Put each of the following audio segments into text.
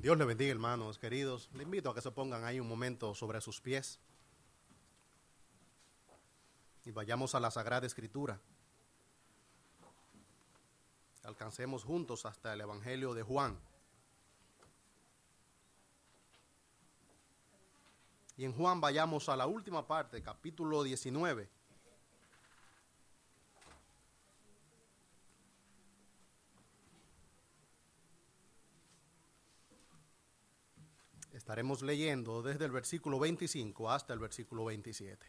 Dios le bendiga, hermanos queridos. Le invito a que se pongan ahí un momento sobre sus pies y vayamos a la Sagrada Escritura. Alcancemos juntos hasta el Evangelio de Juan. Y en Juan vayamos a la última parte, capítulo 19. Estaremos leyendo desde el versículo 25 hasta el versículo 27.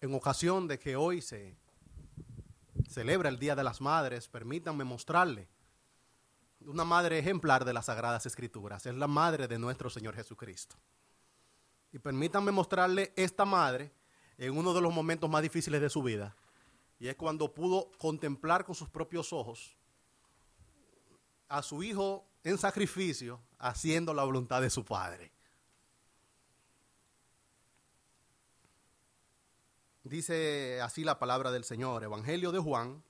En ocasión de que hoy se celebra el Día de las Madres, permítanme mostrarle una madre ejemplar de las Sagradas Escrituras. Es la madre de nuestro Señor Jesucristo. Y permítanme mostrarle esta madre en uno de los momentos más difíciles de su vida. Y es cuando pudo contemplar con sus propios ojos a su hijo en sacrificio haciendo la voluntad de su padre. Dice así la palabra del Señor, Evangelio de Juan,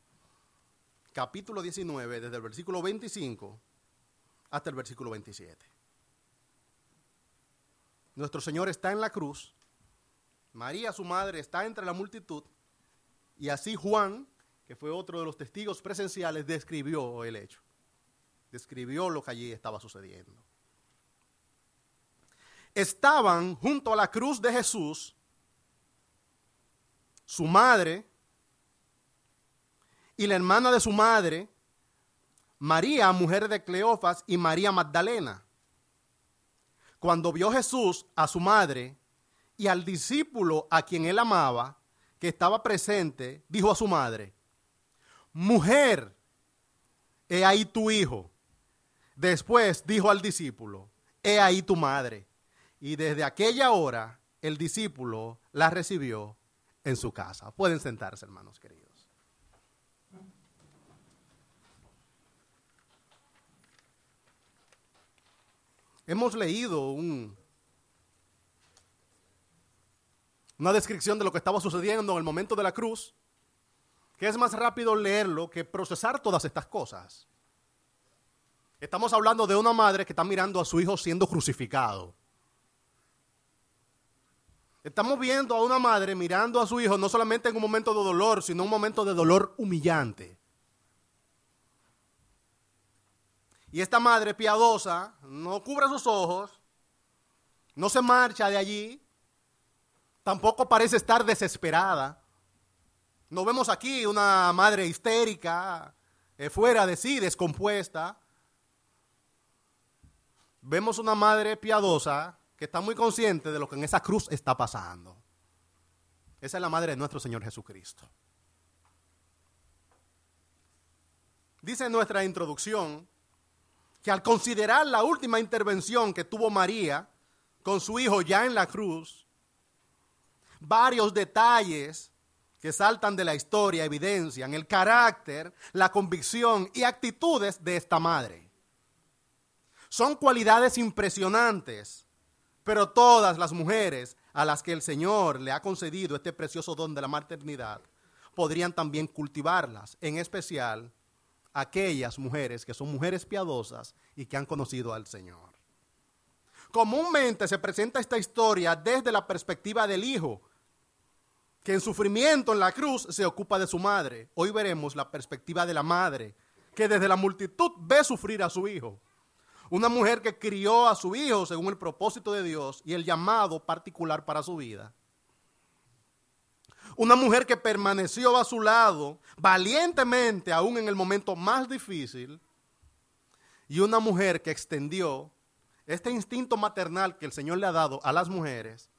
capítulo 19, desde el versículo 25 hasta el versículo 27. Nuestro Señor está en la cruz, María, su madre, está entre la multitud, y así Juan, que fue otro de los testigos presenciales, describió el hecho describió lo que allí estaba sucediendo. Estaban junto a la cruz de Jesús su madre y la hermana de su madre, María, mujer de Cleofas, y María Magdalena. Cuando vio Jesús a su madre y al discípulo a quien él amaba, que estaba presente, dijo a su madre, Mujer, he ahí tu hijo. Después dijo al discípulo, he ahí tu madre. Y desde aquella hora el discípulo la recibió en su casa. Pueden sentarse, hermanos queridos. Hemos leído un, una descripción de lo que estaba sucediendo en el momento de la cruz, que es más rápido leerlo que procesar todas estas cosas. Estamos hablando de una madre que está mirando a su hijo siendo crucificado. Estamos viendo a una madre mirando a su hijo no solamente en un momento de dolor, sino un momento de dolor humillante. Y esta madre piadosa no cubre sus ojos, no se marcha de allí, tampoco parece estar desesperada. No vemos aquí una madre histérica, eh, fuera de sí, descompuesta vemos una madre piadosa que está muy consciente de lo que en esa cruz está pasando. Esa es la madre de nuestro Señor Jesucristo. Dice en nuestra introducción que al considerar la última intervención que tuvo María con su hijo ya en la cruz, varios detalles que saltan de la historia evidencian el carácter, la convicción y actitudes de esta madre. Son cualidades impresionantes, pero todas las mujeres a las que el Señor le ha concedido este precioso don de la maternidad podrían también cultivarlas, en especial aquellas mujeres que son mujeres piadosas y que han conocido al Señor. Comúnmente se presenta esta historia desde la perspectiva del hijo, que en sufrimiento en la cruz se ocupa de su madre. Hoy veremos la perspectiva de la madre, que desde la multitud ve sufrir a su hijo. Una mujer que crió a su hijo según el propósito de Dios y el llamado particular para su vida. Una mujer que permaneció a su lado valientemente aún en el momento más difícil. Y una mujer que extendió este instinto maternal que el Señor le ha dado a las mujeres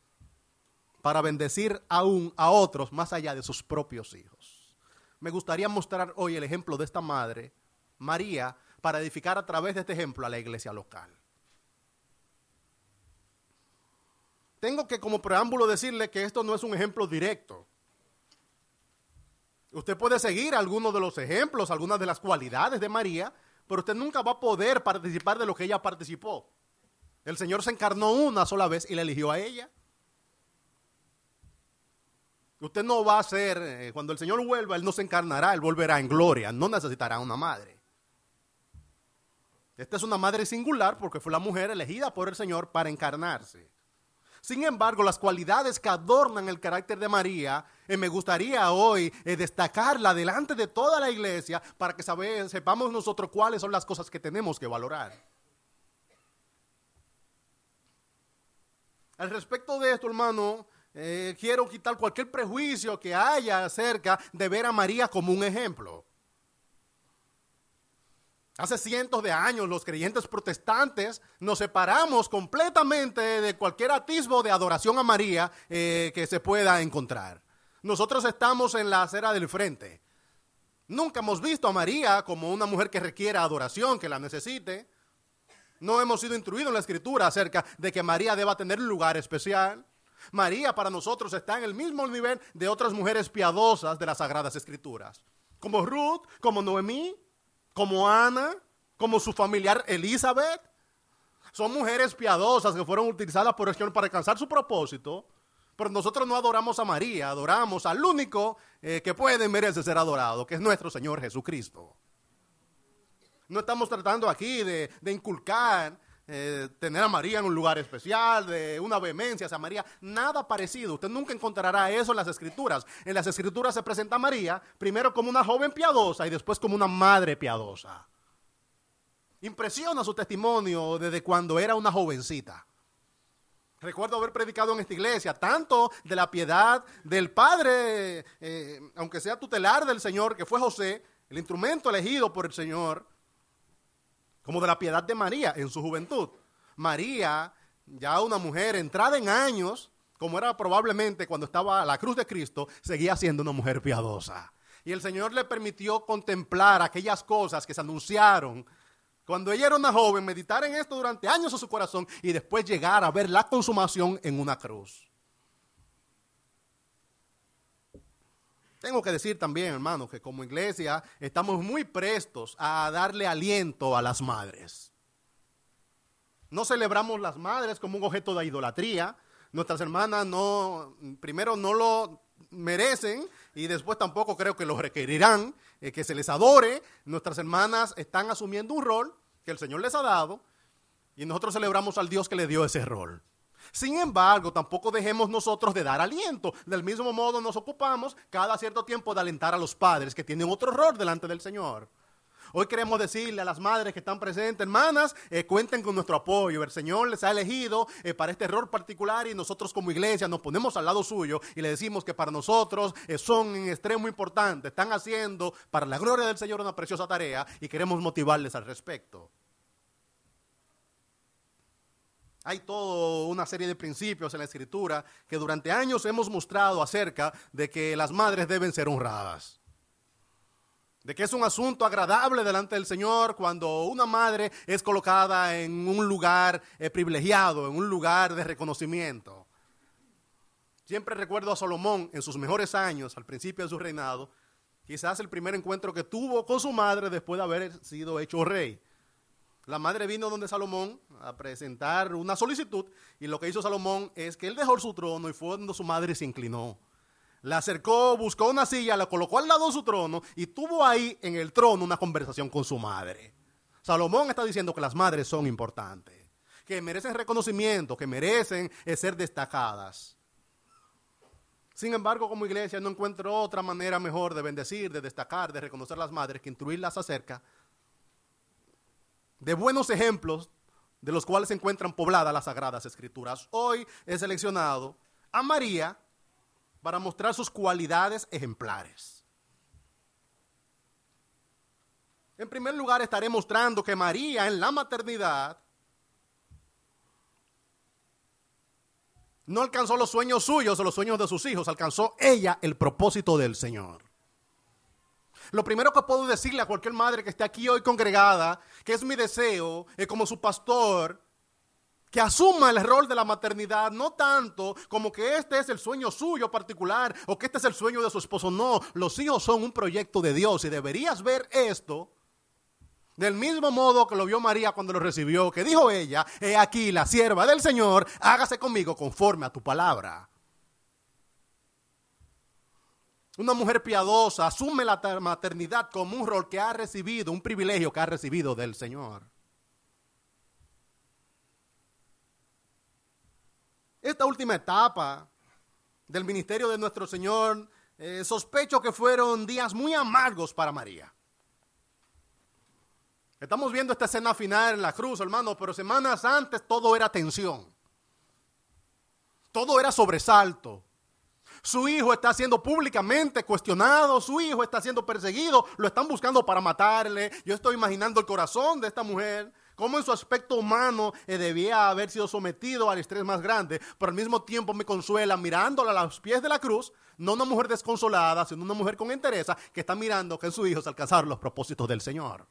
para bendecir aún a otros más allá de sus propios hijos. Me gustaría mostrar hoy el ejemplo de esta madre, María, para edificar a través de este ejemplo a la iglesia local. Tengo que como preámbulo decirle que esto no es un ejemplo directo. Usted puede seguir algunos de los ejemplos, algunas de las cualidades de María, pero usted nunca va a poder participar de lo que ella participó. El Señor se encarnó una sola vez y la eligió a ella. Usted no va a ser, eh, cuando el Señor vuelva, Él no se encarnará, Él volverá en gloria, no necesitará una madre. Esta es una madre singular porque fue la mujer elegida por el Señor para encarnarse. Sin embargo, las cualidades que adornan el carácter de María, eh, me gustaría hoy eh, destacarla delante de toda la iglesia para que sepamos nosotros cuáles son las cosas que tenemos que valorar. Al respecto de esto, hermano, eh, quiero quitar cualquier prejuicio que haya acerca de ver a María como un ejemplo. Hace cientos de años los creyentes protestantes nos separamos completamente de cualquier atisbo de adoración a María eh, que se pueda encontrar. Nosotros estamos en la acera del frente. Nunca hemos visto a María como una mujer que requiera adoración, que la necesite. No hemos sido instruidos en la escritura acerca de que María deba tener un lugar especial. María para nosotros está en el mismo nivel de otras mujeres piadosas de las sagradas escrituras, como Ruth, como Noemí, como Ana, como su familiar Elizabeth. Son mujeres piadosas que fueron utilizadas por el Señor para alcanzar su propósito. Pero nosotros no adoramos a María, adoramos al único eh, que puede merece ser adorado, que es nuestro Señor Jesucristo. No estamos tratando aquí de, inculcar eh, tener a María en un lugar especial, de una vehemencia hacia María, nada parecido. Usted nunca encontrará eso en las escrituras. En las escrituras se presenta a María primero como una joven piadosa y después como una madre piadosa. Impresiona su testimonio desde cuando era una jovencita. Recuerdo haber predicado en esta iglesia tanto de la piedad del padre, eh, aunque sea tutelar del Señor, que fue José, el instrumento elegido por el Señor, como de la piedad de María en su juventud. María, ya una mujer entrada en años, como era probablemente cuando estaba a la cruz de Cristo, seguía siendo una mujer piadosa. Y el Señor le permitió contemplar aquellas cosas que se anunciaron cuando ella era una joven, meditar en esto durante años en su corazón y después llegar a ver la consumación en una cruz. Tengo que decir también, hermano, que como iglesia estamos muy prestos a darle aliento a las madres. No celebramos las madres como un objeto de idolatría. Nuestras hermanas no, primero no lo merecen y después tampoco creo que lo requerirán, eh, que se les adore. Nuestras hermanas están asumiendo un rol que el Señor les ha dado y nosotros celebramos al Dios que le dio ese rol. Sin embargo, tampoco dejemos nosotros de dar aliento. Del mismo modo nos ocupamos cada cierto tiempo de alentar a los padres que tienen otro rol delante del Señor. Hoy queremos decirle a las madres que están presentes, hermanas, eh, cuenten con nuestro apoyo. El Señor les ha elegido eh, para este rol particular y nosotros como iglesia nos ponemos al lado suyo y le decimos que para nosotros eh, son en extremo importante. Están haciendo para la gloria del Señor una preciosa tarea y queremos motivarles al respecto. Hay toda una serie de principios en la escritura que durante años hemos mostrado acerca de que las madres deben ser honradas. De que es un asunto agradable delante del Señor cuando una madre es colocada en un lugar eh, privilegiado, en un lugar de reconocimiento. Siempre recuerdo a Salomón en sus mejores años, al principio de su reinado, quizás el primer encuentro que tuvo con su madre después de haber sido hecho rey. La madre vino donde Salomón a presentar una solicitud y lo que hizo Salomón es que él dejó su trono y fue donde su madre se inclinó. La acercó, buscó una silla, la colocó al lado de su trono y tuvo ahí en el trono una conversación con su madre. Salomón está diciendo que las madres son importantes, que merecen reconocimiento, que merecen ser destacadas. Sin embargo, como iglesia no encuentro otra manera mejor de bendecir, de destacar, de reconocer a las madres que instruirlas acerca de buenos ejemplos de los cuales se encuentran pobladas las sagradas escrituras. Hoy he seleccionado a María para mostrar sus cualidades ejemplares. En primer lugar, estaré mostrando que María en la maternidad no alcanzó los sueños suyos o los sueños de sus hijos, alcanzó ella el propósito del Señor. Lo primero que puedo decirle a cualquier madre que esté aquí hoy congregada, que es mi deseo, es como su pastor, que asuma el rol de la maternidad, no tanto como que este es el sueño suyo particular o que este es el sueño de su esposo. No, los hijos son un proyecto de Dios y deberías ver esto del mismo modo que lo vio María cuando lo recibió, que dijo ella, he aquí la sierva del Señor, hágase conmigo conforme a tu palabra. Una mujer piadosa asume la maternidad como un rol que ha recibido, un privilegio que ha recibido del Señor. Esta última etapa del ministerio de nuestro Señor, eh, sospecho que fueron días muy amargos para María. Estamos viendo esta escena final en la cruz, hermano, pero semanas antes todo era tensión. Todo era sobresalto. Su hijo está siendo públicamente cuestionado, su hijo está siendo perseguido, lo están buscando para matarle. Yo estoy imaginando el corazón de esta mujer, cómo en su aspecto humano eh, debía haber sido sometido al estrés más grande, pero al mismo tiempo me consuela mirándola a los pies de la cruz, no una mujer desconsolada, sino una mujer con entereza que está mirando que en su hijo se alcanzaron los propósitos del Señor.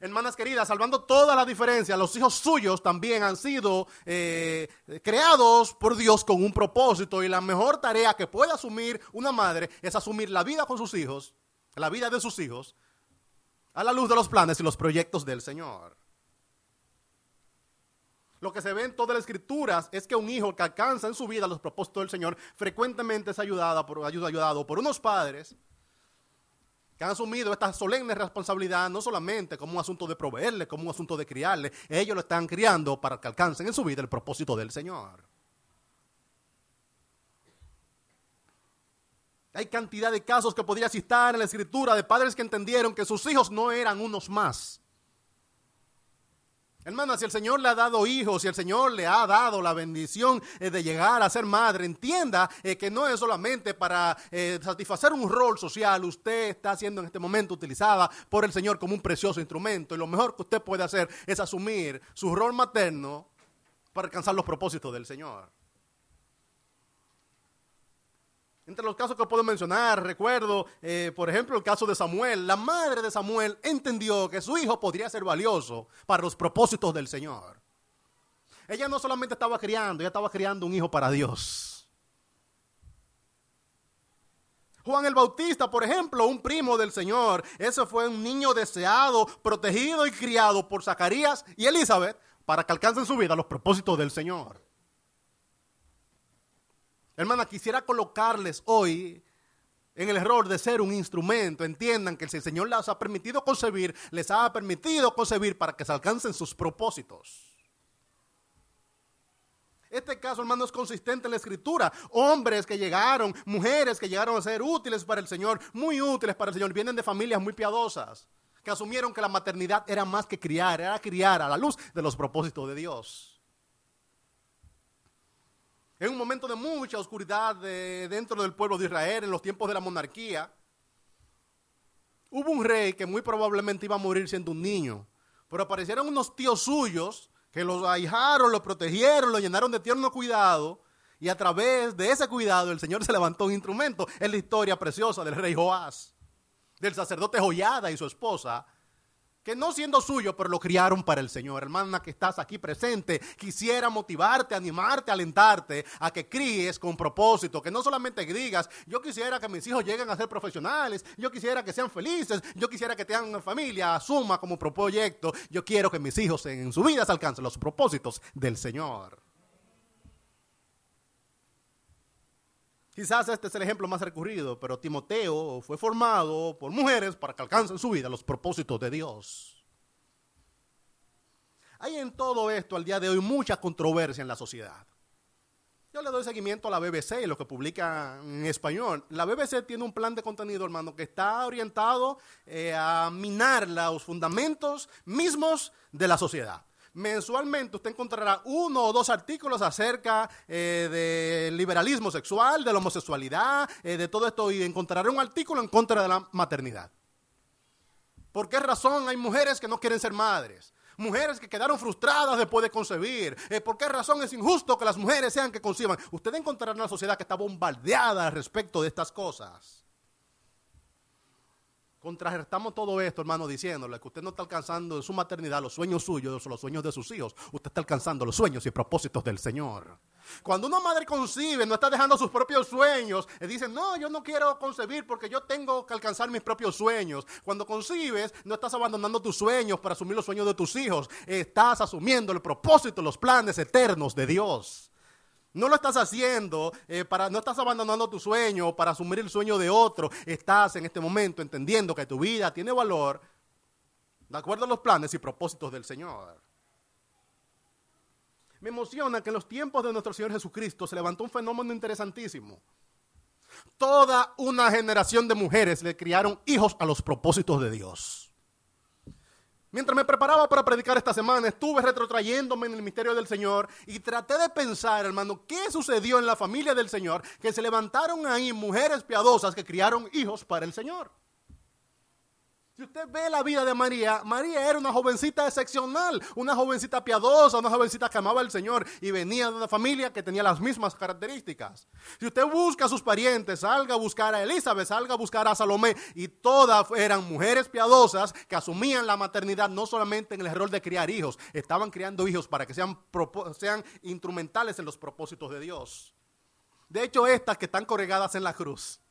Hermanas queridas, salvando todas las diferencias, los hijos suyos también han sido eh, creados por Dios con un propósito y la mejor tarea que puede asumir una madre es asumir la vida con sus hijos, la vida de sus hijos, a la luz de los planes y los proyectos del Señor. Lo que se ve en todas las escrituras es que un hijo que alcanza en su vida los propósitos del Señor frecuentemente es ayudado por, ayudado por unos padres que han asumido esta solemne responsabilidad no solamente como un asunto de proveerle, como un asunto de criarle, ellos lo están criando para que alcancen en su vida el propósito del Señor. Hay cantidad de casos que podría citar en la escritura de padres que entendieron que sus hijos no eran unos más, Hermana, si el Señor le ha dado hijos, si el Señor le ha dado la bendición eh, de llegar a ser madre, entienda eh, que no es solamente para eh, satisfacer un rol social. Usted está siendo en este momento utilizada por el Señor como un precioso instrumento. Y lo mejor que usted puede hacer es asumir su rol materno para alcanzar los propósitos del Señor. Entre los casos que puedo mencionar, recuerdo, eh, por ejemplo, el caso de Samuel. La madre de Samuel entendió que su hijo podría ser valioso para los propósitos del Señor. Ella no solamente estaba criando, ella estaba criando un hijo para Dios. Juan el Bautista, por ejemplo, un primo del Señor, ese fue un niño deseado, protegido y criado por Zacarías y Elizabeth para que alcancen su vida los propósitos del Señor. Hermana, quisiera colocarles hoy en el error de ser un instrumento. Entiendan que el Señor les ha permitido concebir, les ha permitido concebir para que se alcancen sus propósitos. Este caso, hermano, es consistente en la escritura. Hombres que llegaron, mujeres que llegaron a ser útiles para el Señor, muy útiles para el Señor, vienen de familias muy piadosas, que asumieron que la maternidad era más que criar, era criar a la luz de los propósitos de Dios. En un momento de mucha oscuridad dentro del pueblo de Israel, en los tiempos de la monarquía, hubo un rey que muy probablemente iba a morir siendo un niño, pero aparecieron unos tíos suyos que los ahijaron, lo protegieron, lo llenaron de tierno cuidado, y a través de ese cuidado el Señor se levantó un instrumento. Es la historia preciosa del rey Joás, del sacerdote Joyada y su esposa, que no siendo suyo, pero lo criaron para el Señor. Hermana que estás aquí presente, quisiera motivarte, animarte, alentarte a que críes con propósito, que no solamente digas, yo quisiera que mis hijos lleguen a ser profesionales, yo quisiera que sean felices, yo quisiera que tengan una familia, asuma como proyecto, yo quiero que mis hijos en su vida alcancen los propósitos del Señor. Quizás este es el ejemplo más recurrido, pero Timoteo fue formado por mujeres para que alcancen su vida los propósitos de Dios. Hay en todo esto al día de hoy mucha controversia en la sociedad. Yo le doy seguimiento a la BBC y lo que publica en español. La BBC tiene un plan de contenido, hermano, que está orientado eh, a minar los fundamentos mismos de la sociedad mensualmente usted encontrará uno o dos artículos acerca eh, del liberalismo sexual, de la homosexualidad, eh, de todo esto, y encontrará un artículo en contra de la maternidad. ¿Por qué razón hay mujeres que no quieren ser madres? Mujeres que quedaron frustradas después de concebir. Eh, ¿Por qué razón es injusto que las mujeres sean que conciban? Usted encontrará una sociedad que está bombardeada respecto de estas cosas. Contrarrestamos todo esto, hermano, diciéndole que usted no está alcanzando en su maternidad los sueños suyos, los sueños de sus hijos. Usted está alcanzando los sueños y propósitos del Señor. Cuando una madre concibe, no está dejando sus propios sueños. Le dice, no, yo no quiero concebir porque yo tengo que alcanzar mis propios sueños. Cuando concibes, no estás abandonando tus sueños para asumir los sueños de tus hijos. Estás asumiendo el propósito, los planes eternos de Dios. No lo estás haciendo eh, para, no estás abandonando tu sueño para asumir el sueño de otro. Estás en este momento entendiendo que tu vida tiene valor de acuerdo a los planes y propósitos del Señor. Me emociona que en los tiempos de nuestro Señor Jesucristo se levantó un fenómeno interesantísimo. Toda una generación de mujeres le criaron hijos a los propósitos de Dios. Mientras me preparaba para predicar esta semana, estuve retrotrayéndome en el misterio del Señor y traté de pensar, hermano, qué sucedió en la familia del Señor, que se levantaron ahí mujeres piadosas que criaron hijos para el Señor. Si usted ve la vida de María, María era una jovencita excepcional, una jovencita piadosa, una jovencita que amaba al Señor y venía de una familia que tenía las mismas características. Si usted busca a sus parientes, salga a buscar a Elizabeth, salga a buscar a Salomé, y todas eran mujeres piadosas que asumían la maternidad no solamente en el rol de criar hijos, estaban criando hijos para que sean, sean instrumentales en los propósitos de Dios. De hecho, estas que están corregadas en la cruz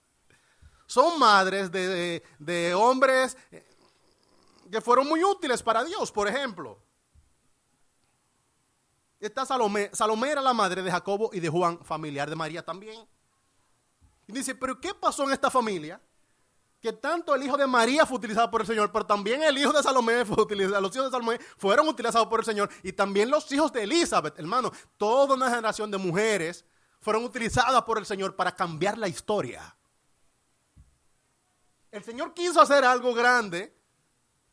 son madres de, hombres eh, que fueron muy útiles para Dios, por ejemplo. Esta Salomé, Salomé era la madre de Jacobo y de Juan, familiar de María también. Y dice, pero ¿qué pasó en esta familia? Que tanto el hijo de María fue utilizado por el Señor, pero también el hijo de Salomé fue utilizado, los hijos de Salomé fueron utilizados por el Señor y también los hijos de Elizabeth, hermano, toda una generación de mujeres fueron utilizadas por el Señor para cambiar la historia. El Señor quiso hacer algo grande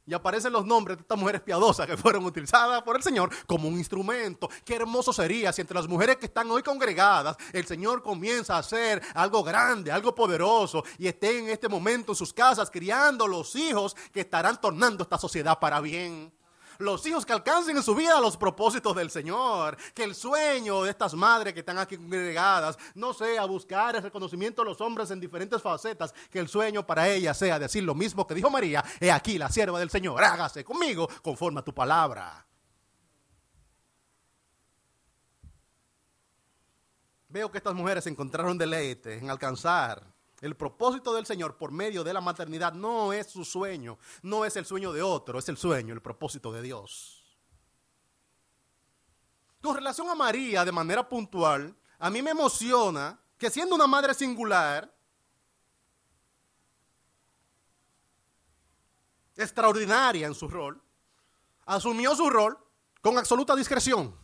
y aparecen los nombres de estas mujeres piadosas que fueron utilizadas por el Señor como un instrumento. Qué hermoso sería si entre las mujeres que están hoy congregadas, el Señor comienza a hacer algo grande, algo poderoso, y esté en este momento en sus casas criando los hijos que estarán tornando esta sociedad para bien los hijos que alcancen en su vida los propósitos del Señor. Que el sueño de estas madres que están aquí congregadas no sea buscar el reconocimiento de los hombres en diferentes facetas. Que el sueño para ellas sea decir lo mismo que dijo María. He aquí la sierva del Señor. Hágase conmigo conforme a tu palabra. Veo que estas mujeres encontraron deleite en alcanzar el propósito del Señor por medio de la maternidad no es su sueño, no es el sueño de otro, es el sueño, el propósito de Dios. Con relación a María, de manera puntual, a mí me emociona que siendo una madre singular, extraordinaria en su rol, asumió su rol con absoluta discreción.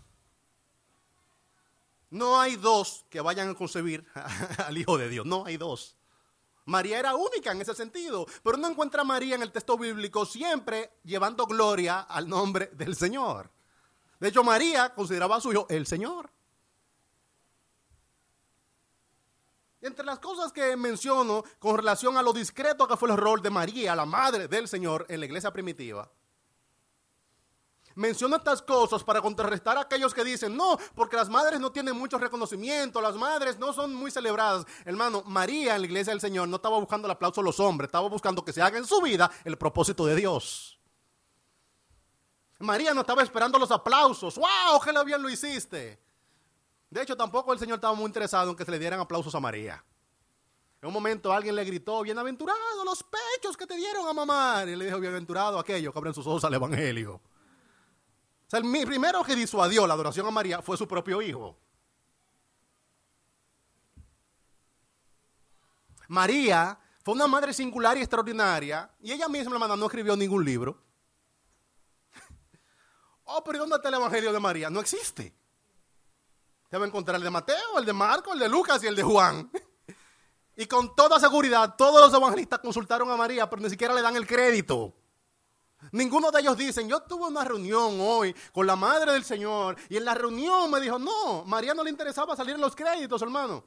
No hay dos que vayan a concebir al Hijo de Dios, no hay dos. María era única en ese sentido, pero uno encuentra a María en el texto bíblico siempre llevando gloria al nombre del Señor. De hecho, María consideraba a su hijo el Señor. Entre las cosas que menciono con relación a lo discreto que fue el rol de María, la madre del Señor en la iglesia primitiva, Menciono estas cosas para contrarrestar a aquellos que dicen, no, porque las madres no tienen mucho reconocimiento, las madres no son muy celebradas. Hermano, María en la iglesia del Señor no estaba buscando el aplauso de los hombres, estaba buscando que se haga en su vida el propósito de Dios. María no estaba esperando los aplausos. ¡Wow! ¡Qué bien lo hiciste! De hecho, tampoco el Señor estaba muy interesado en que se le dieran aplausos a María. En un momento alguien le gritó, bienaventurado los pechos que te dieron a mamar. Y le dijo, bienaventurado aquellos que abren sus ojos al Evangelio sea, el primero que disuadió la adoración a María fue su propio hijo. María fue una madre singular y extraordinaria, y ella misma, hermana, no escribió ningún libro. oh, pero ¿dónde está el Evangelio de María? No existe. Te va a encontrar el de Mateo, el de Marco, el de Lucas y el de Juan. y con toda seguridad, todos los evangelistas consultaron a María, pero ni siquiera le dan el crédito. Ninguno de ellos dicen, yo tuve una reunión hoy con la madre del Señor y en la reunión me dijo, no, María no le interesaba salir en los créditos, hermano.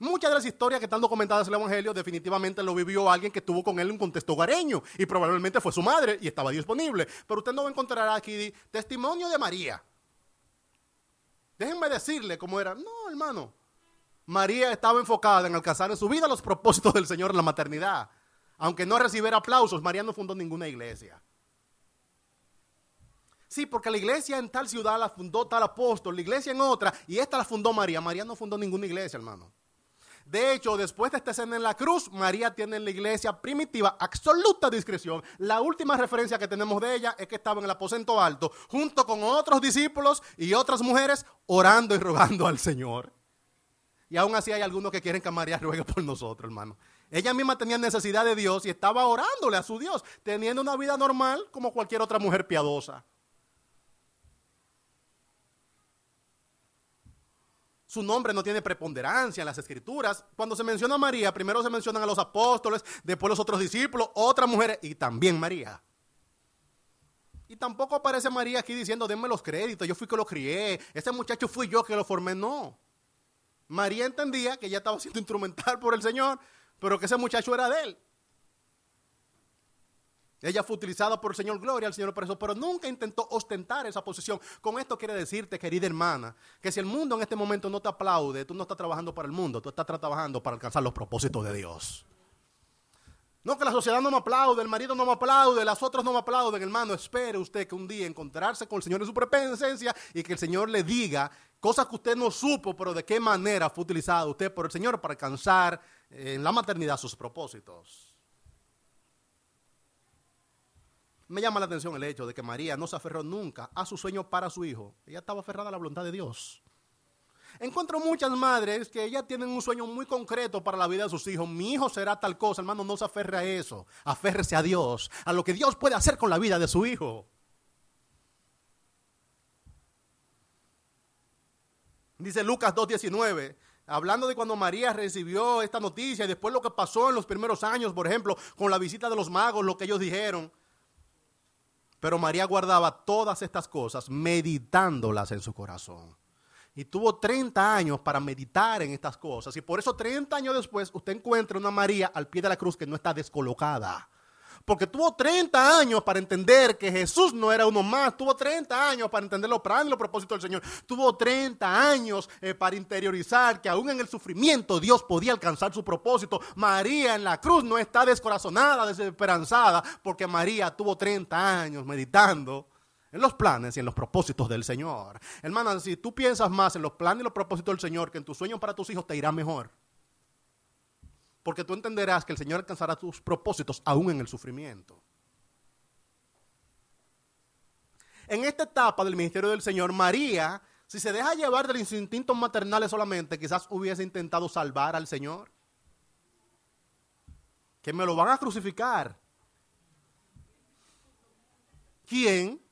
Muchas de las historias que están documentadas en el Evangelio definitivamente lo vivió alguien que tuvo con él un contexto hogareño y probablemente fue su madre y estaba disponible. Pero usted no va a encontrar aquí testimonio de María. Déjenme decirle cómo era. No, hermano. María estaba enfocada en alcanzar en su vida los propósitos del Señor en la maternidad. Aunque no recibiera aplausos, María no fundó ninguna iglesia. Sí, porque la iglesia en tal ciudad la fundó tal apóstol, la iglesia en otra, y esta la fundó María. María no fundó ninguna iglesia, hermano. De hecho, después de esta escena en la cruz, María tiene en la iglesia primitiva absoluta discreción. La última referencia que tenemos de ella es que estaba en el aposento alto, junto con otros discípulos y otras mujeres, orando y rogando al Señor. Y aún así hay algunos que quieren que María ruegue por nosotros, hermano. Ella misma tenía necesidad de Dios y estaba orándole a su Dios, teniendo una vida normal como cualquier otra mujer piadosa. Su nombre no tiene preponderancia en las escrituras. Cuando se menciona a María, primero se mencionan a los apóstoles, después los otros discípulos, otras mujeres y también María. Y tampoco aparece María aquí diciendo, denme los créditos, yo fui que lo crié, ese muchacho fui yo que lo formé. No. María entendía que ella estaba siendo instrumental por el Señor, pero que ese muchacho era de él. Ella fue utilizada por el Señor, gloria al Señor por eso, pero nunca intentó ostentar esa posición. Con esto quiere decirte, querida hermana, que si el mundo en este momento no te aplaude, tú no estás trabajando para el mundo, tú estás trabajando para alcanzar los propósitos de Dios. No, que la sociedad no me aplaude, el marido no me aplaude, las otras no me aplauden, hermano. Espere usted que un día encontrarse con el Señor en su presencia y que el Señor le diga cosas que usted no supo, pero de qué manera fue utilizado usted por el Señor para alcanzar eh, en la maternidad sus propósitos. Me llama la atención el hecho de que María no se aferró nunca a su sueño para su hijo. Ella estaba aferrada a la voluntad de Dios. Encuentro muchas madres que ya tienen un sueño muy concreto para la vida de sus hijos. Mi hijo será tal cosa, hermano, no se aferre a eso. Aférrese a Dios, a lo que Dios puede hacer con la vida de su hijo. Dice Lucas 2.19, hablando de cuando María recibió esta noticia y después lo que pasó en los primeros años, por ejemplo, con la visita de los magos, lo que ellos dijeron. Pero María guardaba todas estas cosas, meditándolas en su corazón. Y tuvo 30 años para meditar en estas cosas. Y por eso 30 años después usted encuentra una María al pie de la cruz que no está descolocada porque tuvo 30 años para entender que Jesús no era uno más, tuvo 30 años para entender los planes y los propósitos del Señor, tuvo 30 años eh, para interiorizar que aún en el sufrimiento Dios podía alcanzar su propósito. María en la cruz no está descorazonada, desesperanzada, porque María tuvo 30 años meditando en los planes y en los propósitos del Señor. Hermana, si tú piensas más en los planes y los propósitos del Señor que en tus sueños para tus hijos, te irá mejor porque tú entenderás que el Señor alcanzará tus propósitos aún en el sufrimiento. En esta etapa del ministerio del Señor, María, si se deja llevar de los instintos maternales solamente, quizás hubiese intentado salvar al Señor. Que me lo van a crucificar. ¿Quién?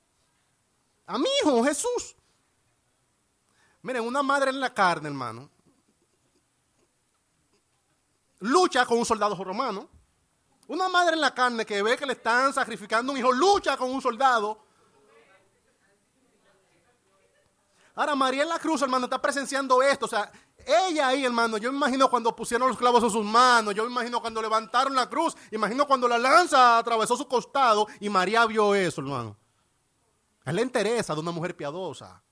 A mi hijo Jesús. Miren, una madre en la carne, hermano, lucha con un soldado romano. Una madre en la carne que ve que le están sacrificando un hijo, lucha con un soldado. Ahora María en la cruz, hermano, está presenciando esto. O sea, ella ahí, hermano, yo me imagino cuando pusieron los clavos en sus manos, yo me imagino cuando levantaron la cruz, imagino cuando la lanza atravesó su costado y María vio eso, hermano. Es la interesa de una mujer piadosa.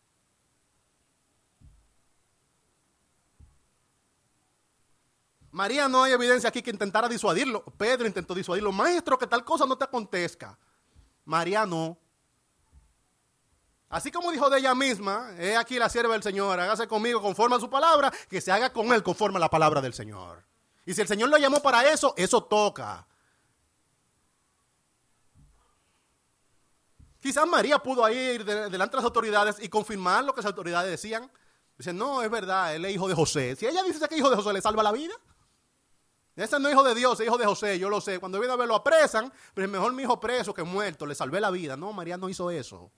María no hay evidencia aquí que intentara disuadirlo. Pedro intentó disuadirlo. Maestro, que tal cosa no te acontezca. María no. Así como dijo de ella misma, he aquí la sierva del Señor, hágase conmigo conforme a su palabra, que se haga con él conforme a la palabra del Señor. Y si el Señor lo llamó para eso, eso toca. Quizás María pudo ir delante de las autoridades y confirmar lo que las autoridades decían. Dicen, no, es verdad, él es hijo de José. Si ella dice que es hijo de José, ¿le salva la vida? Ese no es hijo de Dios, es hijo de José, yo lo sé. Cuando viene a ver lo apresan, pero es mejor mi hijo preso que muerto, le salvé la vida. No, María no hizo eso.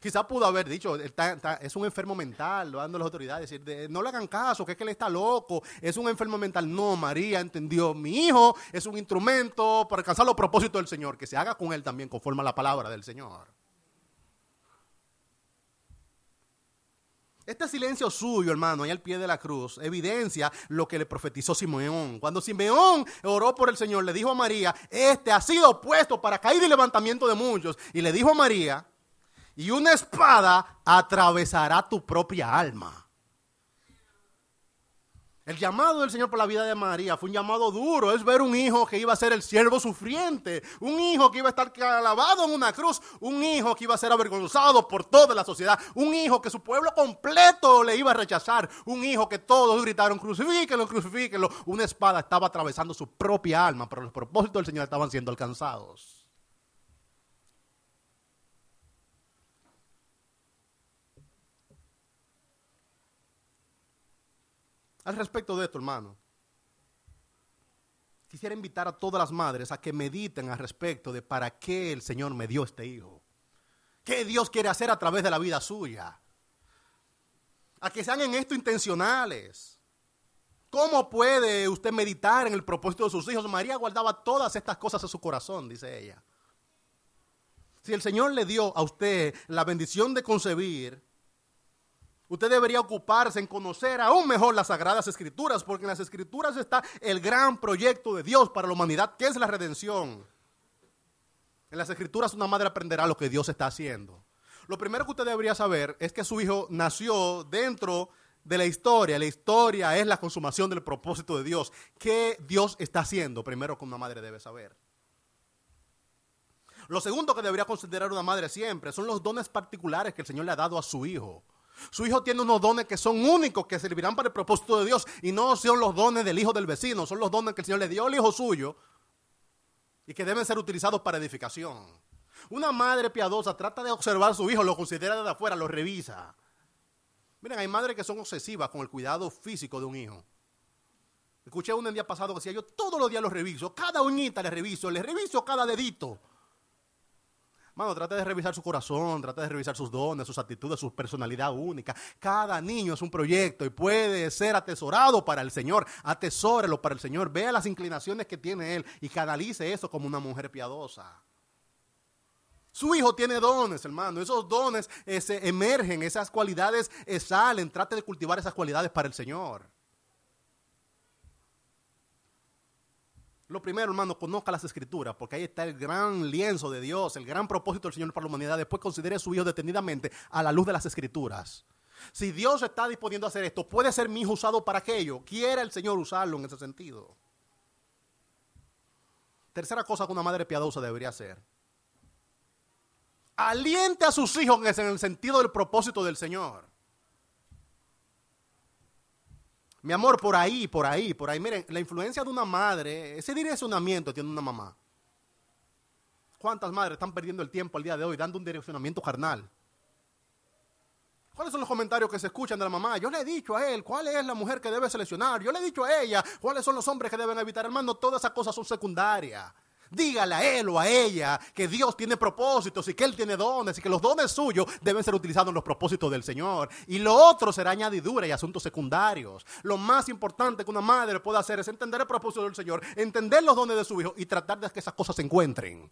Quizás pudo haber dicho, es un enfermo mental, lo dando las autoridades, decir, no le hagan caso, que es que él está loco, es un enfermo mental. No, María entendió, mi hijo es un instrumento para alcanzar los propósitos del Señor, que se haga con él también conforme a la palabra del Señor. Este silencio suyo, hermano, ahí al pie de la cruz, evidencia lo que le profetizó Simeón. Cuando Simeón oró por el Señor, le dijo a María, este ha sido puesto para caída y levantamiento de muchos. Y le dijo a María, y una espada atravesará tu propia alma. El llamado del Señor por la vida de María fue un llamado duro. Es ver un hijo que iba a ser el siervo sufriente, un hijo que iba a estar clavado en una cruz, un hijo que iba a ser avergonzado por toda la sociedad, un hijo que su pueblo completo le iba a rechazar, un hijo que todos gritaron, crucifíquenlo, crucifíquenlo. Una espada estaba atravesando su propia alma, pero los propósitos del Señor estaban siendo alcanzados. Al respecto de esto, hermano. Quisiera invitar a todas las madres a que mediten al respecto de para qué el Señor me dio este hijo. ¿Qué Dios quiere hacer a través de la vida suya? A que sean en esto intencionales. ¿Cómo puede usted meditar en el propósito de sus hijos? María guardaba todas estas cosas en su corazón, dice ella. Si el Señor le dio a usted la bendición de concebir, Usted debería ocuparse en conocer aún mejor las sagradas escrituras, porque en las escrituras está el gran proyecto de Dios para la humanidad, que es la redención. En las escrituras una madre aprenderá lo que Dios está haciendo. Lo primero que usted debería saber es que su hijo nació dentro de la historia. La historia es la consumación del propósito de Dios. ¿Qué Dios está haciendo? Primero que una madre debe saber. Lo segundo que debería considerar una madre siempre son los dones particulares que el Señor le ha dado a su hijo. Su hijo tiene unos dones que son únicos, que servirán para el propósito de Dios. Y no son los dones del hijo del vecino, son los dones que el Señor le dio al hijo suyo y que deben ser utilizados para edificación. Una madre piadosa trata de observar a su hijo, lo considera desde afuera, lo revisa. Miren, hay madres que son obsesivas con el cuidado físico de un hijo. Escuché un día pasado que decía, yo todos los días lo reviso, cada uñita le reviso, le reviso cada dedito. Mano, trate de revisar su corazón, trate de revisar sus dones, sus actitudes, su personalidad única. Cada niño es un proyecto y puede ser atesorado para el Señor. Atesórelo para el Señor. Vea las inclinaciones que tiene Él y canalice eso como una mujer piadosa. Su hijo tiene dones, hermano. Esos dones se emergen, esas cualidades eh, salen. Trate de cultivar esas cualidades para el Señor. Lo primero, hermano, conozca las escrituras, porque ahí está el gran lienzo de Dios, el gran propósito del Señor para la humanidad. Después considere a su hijo detenidamente a la luz de las escrituras. Si Dios está disponiendo a hacer esto, puede ser mi hijo usado para aquello. Quiera el Señor usarlo en ese sentido. Tercera cosa que una madre piadosa debería hacer. Aliente a sus hijos en el sentido del propósito del Señor. Mi amor, por ahí, por ahí, por ahí. Miren, la influencia de una madre, ese direccionamiento tiene una mamá. ¿Cuántas madres están perdiendo el tiempo al día de hoy dando un direccionamiento carnal? ¿Cuáles son los comentarios que se escuchan de la mamá? Yo le he dicho a él cuál es la mujer que debe seleccionar. Yo le he dicho a ella cuáles son los hombres que deben evitar. Hermano, todas esas cosas son secundarias. Dígale a él o a ella que Dios tiene propósitos y que Él tiene dones y que los dones suyos deben ser utilizados en los propósitos del Señor. Y lo otro será añadidura y asuntos secundarios. Lo más importante que una madre puede hacer es entender el propósito del Señor, entender los dones de su hijo y tratar de que esas cosas se encuentren.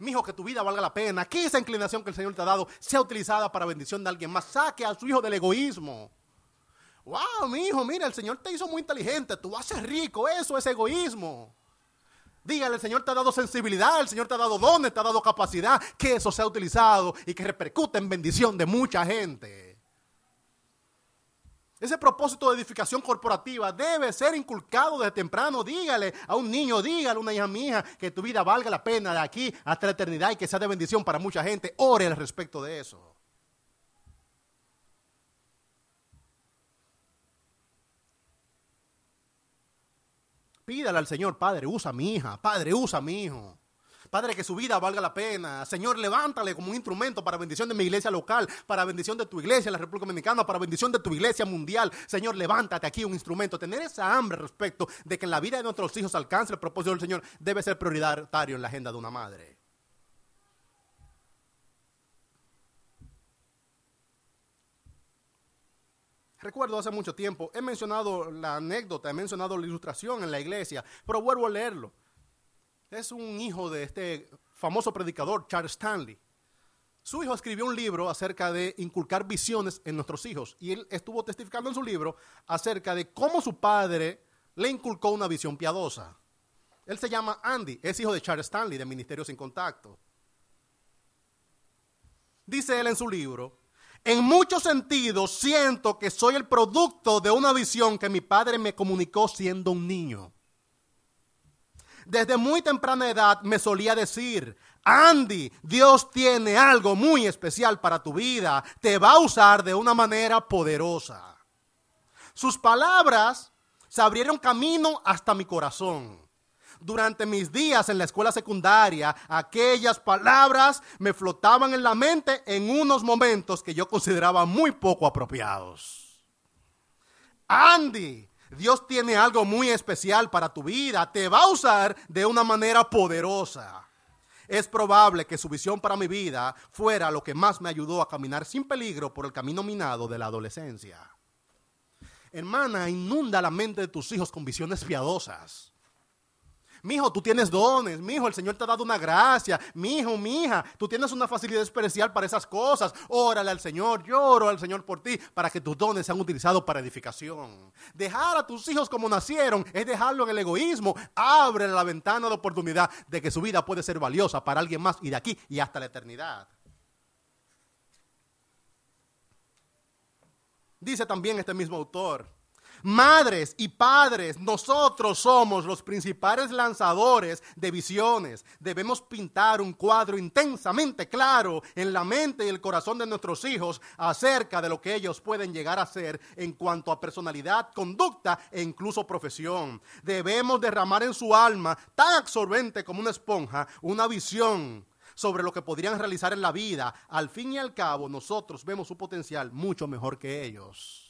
Mi hijo, que tu vida valga la pena, que esa inclinación que el Señor te ha dado sea utilizada para bendición de alguien más. Saque a su hijo del egoísmo. Wow, mi hijo, mira, el Señor te hizo muy inteligente, tú ser rico, eso es egoísmo. Dígale, el Señor te ha dado sensibilidad, el Señor te ha dado dones, te ha dado capacidad, que eso sea utilizado y que repercute en bendición de mucha gente. Ese propósito de edificación corporativa debe ser inculcado desde temprano. Dígale a un niño, dígale a una hija mía que tu vida valga la pena de aquí hasta la eternidad y que sea de bendición para mucha gente. Ore al respecto de eso. Pídale al Señor, Padre, usa a mi hija, Padre, usa a mi hijo. Padre, que su vida valga la pena. Señor, levántale como un instrumento para bendición de mi iglesia local, para bendición de tu iglesia en la República Dominicana, para bendición de tu iglesia mundial. Señor, levántate aquí un instrumento. Tener esa hambre respecto de que en la vida de nuestros hijos alcance el propósito del Señor debe ser prioritario en la agenda de una madre. Recuerdo hace mucho tiempo, he mencionado la anécdota, he mencionado la ilustración en la iglesia, pero vuelvo a leerlo. Es un hijo de este famoso predicador, Charles Stanley. Su hijo escribió un libro acerca de inculcar visiones en nuestros hijos y él estuvo testificando en su libro acerca de cómo su padre le inculcó una visión piadosa. Él se llama Andy, es hijo de Charles Stanley de Ministerios sin Contacto. Dice él en su libro En muchos sentidos siento que soy el producto de una visión que mi padre me comunicó siendo un niño. Desde muy temprana edad me solía decir, Andy, Dios tiene algo muy especial para tu vida, te va a usar de una manera poderosa. Sus palabras se abrieron camino hasta mi corazón. Durante mis días en la escuela secundaria, aquellas palabras me flotaban en la mente en unos momentos que yo consideraba muy poco apropiados. Andy, Dios tiene algo muy especial para tu vida, te va a usar de una manera poderosa. Es probable que su visión para mi vida fuera lo que más me ayudó a caminar sin peligro por el camino minado de la adolescencia. Hermana, inunda la mente de tus hijos con visiones piadosas. Mi hijo, tú tienes dones. Mi hijo, el Señor te ha dado una gracia. Mi hijo, mi hija, tú tienes una facilidad especial para esas cosas. Órale al Señor, lloro al Señor por ti, para que tus dones sean utilizados para edificación. Dejar a tus hijos como nacieron es dejarlo en el egoísmo. Abre la ventana de oportunidad de que su vida puede ser valiosa para alguien más y de aquí y hasta la eternidad. Dice también este mismo autor, madres y padres, nosotros somos los principales lanzadores de visiones. Debemos pintar un cuadro intensamente claro en la mente y el corazón de nuestros hijos acerca de lo que ellos pueden llegar a ser en cuanto a personalidad, conducta e incluso profesión. Debemos derramar en su alma, tan absorbente como una esponja, una visión sobre lo que podrían realizar en la vida, al fin y al cabo nosotros vemos su potencial mucho mejor que ellos.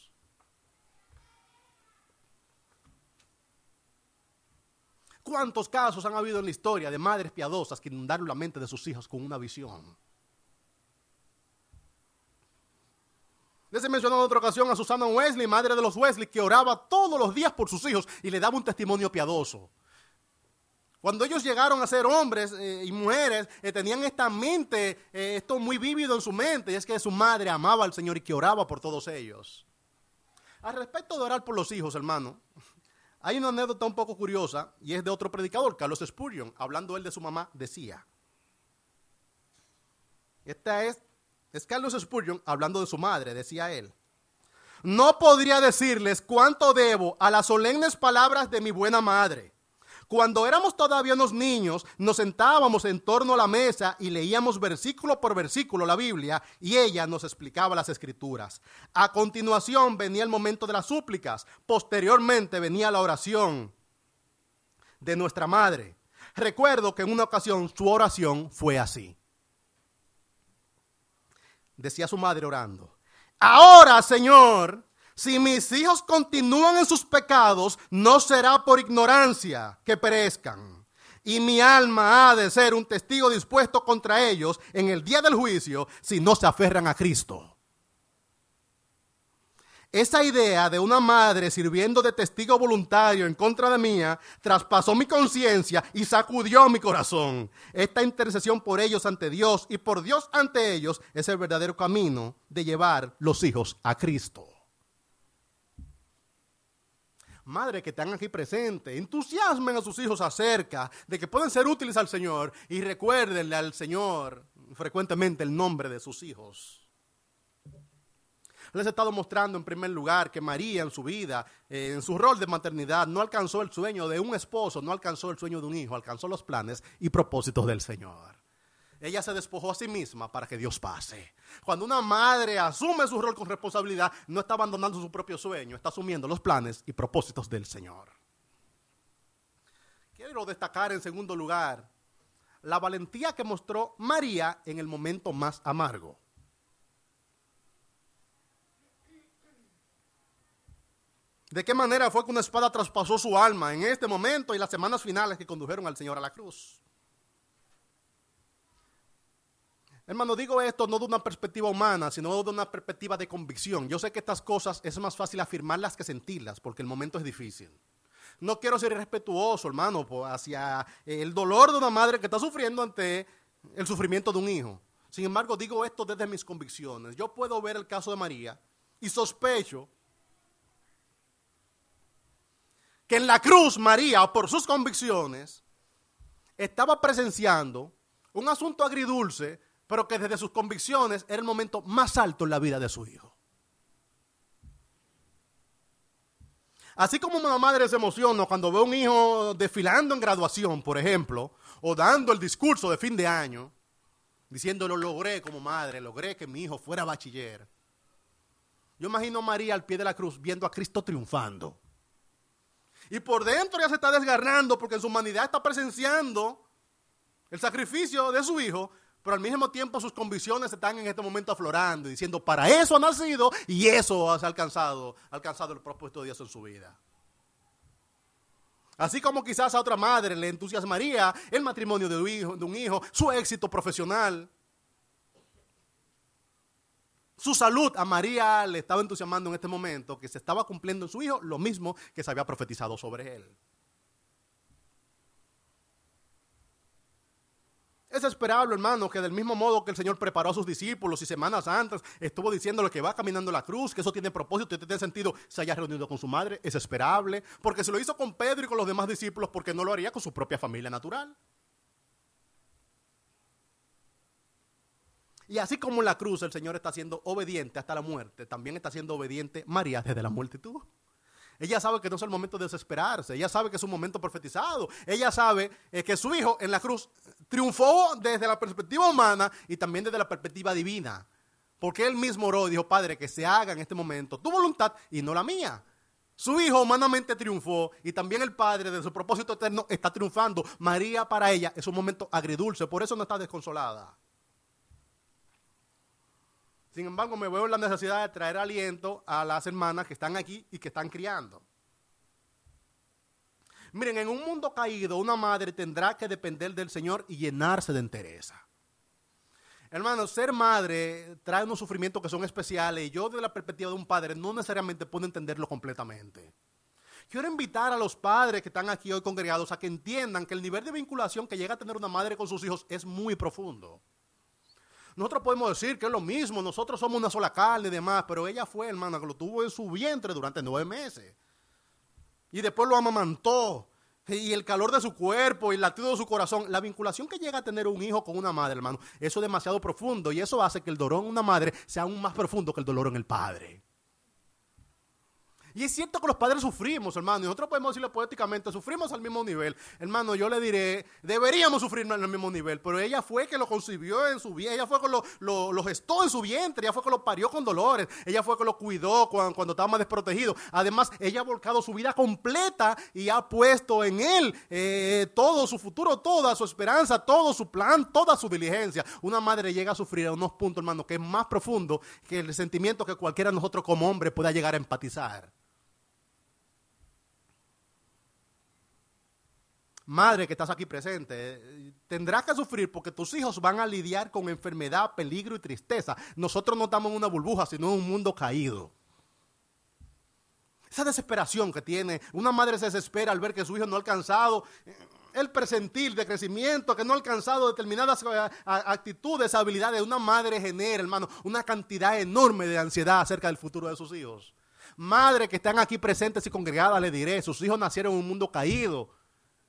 ¿Cuántos casos han habido en la historia de madres piadosas que inundaron la mente de sus hijos con una visión? Les he mencionado en otra ocasión a Susana Wesley, madre de los Wesley, que oraba todos los días por sus hijos y le daba un testimonio piadoso. Cuando ellos llegaron a ser hombres eh, y mujeres, eh, tenían esta mente, eh, esto muy vívido en su mente, y es que su madre amaba al Señor y que oraba por todos ellos. Al respecto de orar por los hijos, hermano, hay una anécdota un poco curiosa, y es de otro predicador, Carlos Spurgeon, hablando él de su mamá, decía. Esta es, es Carlos Spurgeon hablando de su madre, decía él. No podría decirles cuánto debo a las solemnes palabras de mi buena madre cuando éramos todavía unos niños, nos sentábamos en torno a la mesa y leíamos versículo por versículo la Biblia y ella nos explicaba las escrituras. A continuación venía el momento de las súplicas, posteriormente venía la oración de nuestra madre. Recuerdo que en una ocasión su oración fue así. Decía su madre orando, ahora Señor, si mis hijos continúan en sus pecados, no será por ignorancia que perezcan. Y mi alma ha de ser un testigo dispuesto contra ellos en el día del juicio si no se aferran a Cristo. Esa idea de una madre sirviendo de testigo voluntario en contra de mía traspasó mi conciencia y sacudió mi corazón. Esta intercesión por ellos ante Dios y por Dios ante ellos es el verdadero camino de llevar los hijos a Cristo madre que están aquí presentes, entusiasmen a sus hijos acerca de que pueden ser útiles al Señor y recuérdenle al Señor frecuentemente el nombre de sus hijos. Les he estado mostrando en primer lugar que María en su vida, eh, en su rol de maternidad, no alcanzó el sueño de un esposo, no alcanzó el sueño de un hijo, alcanzó los planes y propósitos del Señor. Ella se despojó a sí misma para que Dios pase. Cuando una madre asume su rol con responsabilidad, no está abandonando su propio sueño, está asumiendo los planes y propósitos del Señor. Quiero destacar en segundo lugar la valentía que mostró María en el momento más amargo. ¿De qué manera fue que una espada traspasó su alma en este momento y las semanas finales que condujeron al Señor a la cruz? Hermano, digo esto no de una perspectiva humana, sino de una perspectiva de convicción. Yo sé que estas cosas es más fácil afirmarlas que sentirlas, porque el momento es difícil. No quiero ser irrespetuoso, hermano, hacia el dolor de una madre que está sufriendo ante el sufrimiento de un hijo. Sin embargo, digo esto desde mis convicciones. Yo puedo ver el caso de María y sospecho que en la cruz María, por sus convicciones, estaba presenciando un asunto agridulce pero que desde sus convicciones era el momento más alto en la vida de su hijo. Así como una madre se emociona cuando ve a un hijo desfilando en graduación, por ejemplo, o dando el discurso de fin de año, diciendo lo logré como madre, logré que mi hijo fuera bachiller. Yo imagino a María al pie de la cruz viendo a Cristo triunfando. Y por dentro ya se está desgarrando porque en su humanidad está presenciando el sacrificio de su hijo, pero al mismo tiempo sus convicciones están en este momento aflorando diciendo, para eso ha nacido y eso ha alcanzado, alcanzado el propósito de Dios en su vida. Así como quizás a otra madre le entusiasmaría el matrimonio de un hijo, de un hijo su éxito profesional, su salud a María le estaba entusiasmando en este momento que se estaba cumpliendo en su hijo lo mismo que se había profetizado sobre él. Es esperable, hermano, que del mismo modo que el Señor preparó a sus discípulos y semanas antes estuvo diciéndole que va caminando la cruz, que eso tiene propósito y tiene sentido, se haya reunido con su madre, es esperable, porque se lo hizo con Pedro y con los demás discípulos, porque no lo haría con su propia familia natural. Y así como en la cruz el Señor está siendo obediente hasta la muerte, también está siendo obediente María desde la multitud. Ella sabe que no es el momento de desesperarse, ella sabe que es un momento profetizado, ella sabe eh, que su hijo en la cruz triunfó desde la perspectiva humana y también desde la perspectiva divina. Porque él mismo oró y dijo, Padre, que se haga en este momento tu voluntad y no la mía. Su hijo humanamente triunfó y también el Padre de su propósito eterno está triunfando. María para ella es un momento agridulce, por eso no está desconsolada. Sin embargo, me veo en la necesidad de traer aliento a las hermanas que están aquí y que están criando. Miren, en un mundo caído, una madre tendrá que depender del Señor y llenarse de entereza. Hermanos, ser madre trae unos sufrimientos que son especiales y yo desde la perspectiva de un padre no necesariamente puedo entenderlo completamente. Quiero invitar a los padres que están aquí hoy congregados a que entiendan que el nivel de vinculación que llega a tener una madre con sus hijos es muy profundo. Nosotros podemos decir que es lo mismo, nosotros somos una sola carne y demás, pero ella fue, hermana, que lo tuvo en su vientre durante nueve meses. Y después lo amamantó. Y el calor de su cuerpo y el latido de su corazón, la vinculación que llega a tener un hijo con una madre, hermano, eso es demasiado profundo y eso hace que el dolor en una madre sea aún más profundo que el dolor en el padre. Y es cierto que los padres sufrimos, hermano, y nosotros podemos decirlo poéticamente, sufrimos al mismo nivel. Hermano, yo le diré, deberíamos sufrir al mismo nivel, pero ella fue que lo concibió en su vientre, ella fue que lo, lo, gestó en su vientre, ella fue que lo parió con dolores, ella fue que lo cuidó cuando, cuando estaba más desprotegido. Además, ella ha volcado su vida completa y ha puesto en él eh, todo su futuro, toda su esperanza, todo su plan, toda su diligencia. Una madre llega a sufrir a unos puntos, hermano, que es más profundo que el sentimiento que cualquiera de nosotros como hombre pueda llegar a empatizar. Madre que estás aquí presente, tendrás que sufrir porque tus hijos van a lidiar con enfermedad, peligro y tristeza. Nosotros no estamos en una burbuja, sino en un mundo caído. Esa desesperación que tiene, una madre se desespera al ver que su hijo no ha alcanzado eh, el presentir de crecimiento, que no ha alcanzado determinadas eh, actitudes, habilidades. Una madre genera, hermano, una cantidad enorme de ansiedad acerca del futuro de sus hijos. Madre que están aquí presentes y congregadas, le diré, sus hijos nacieron en un mundo caído.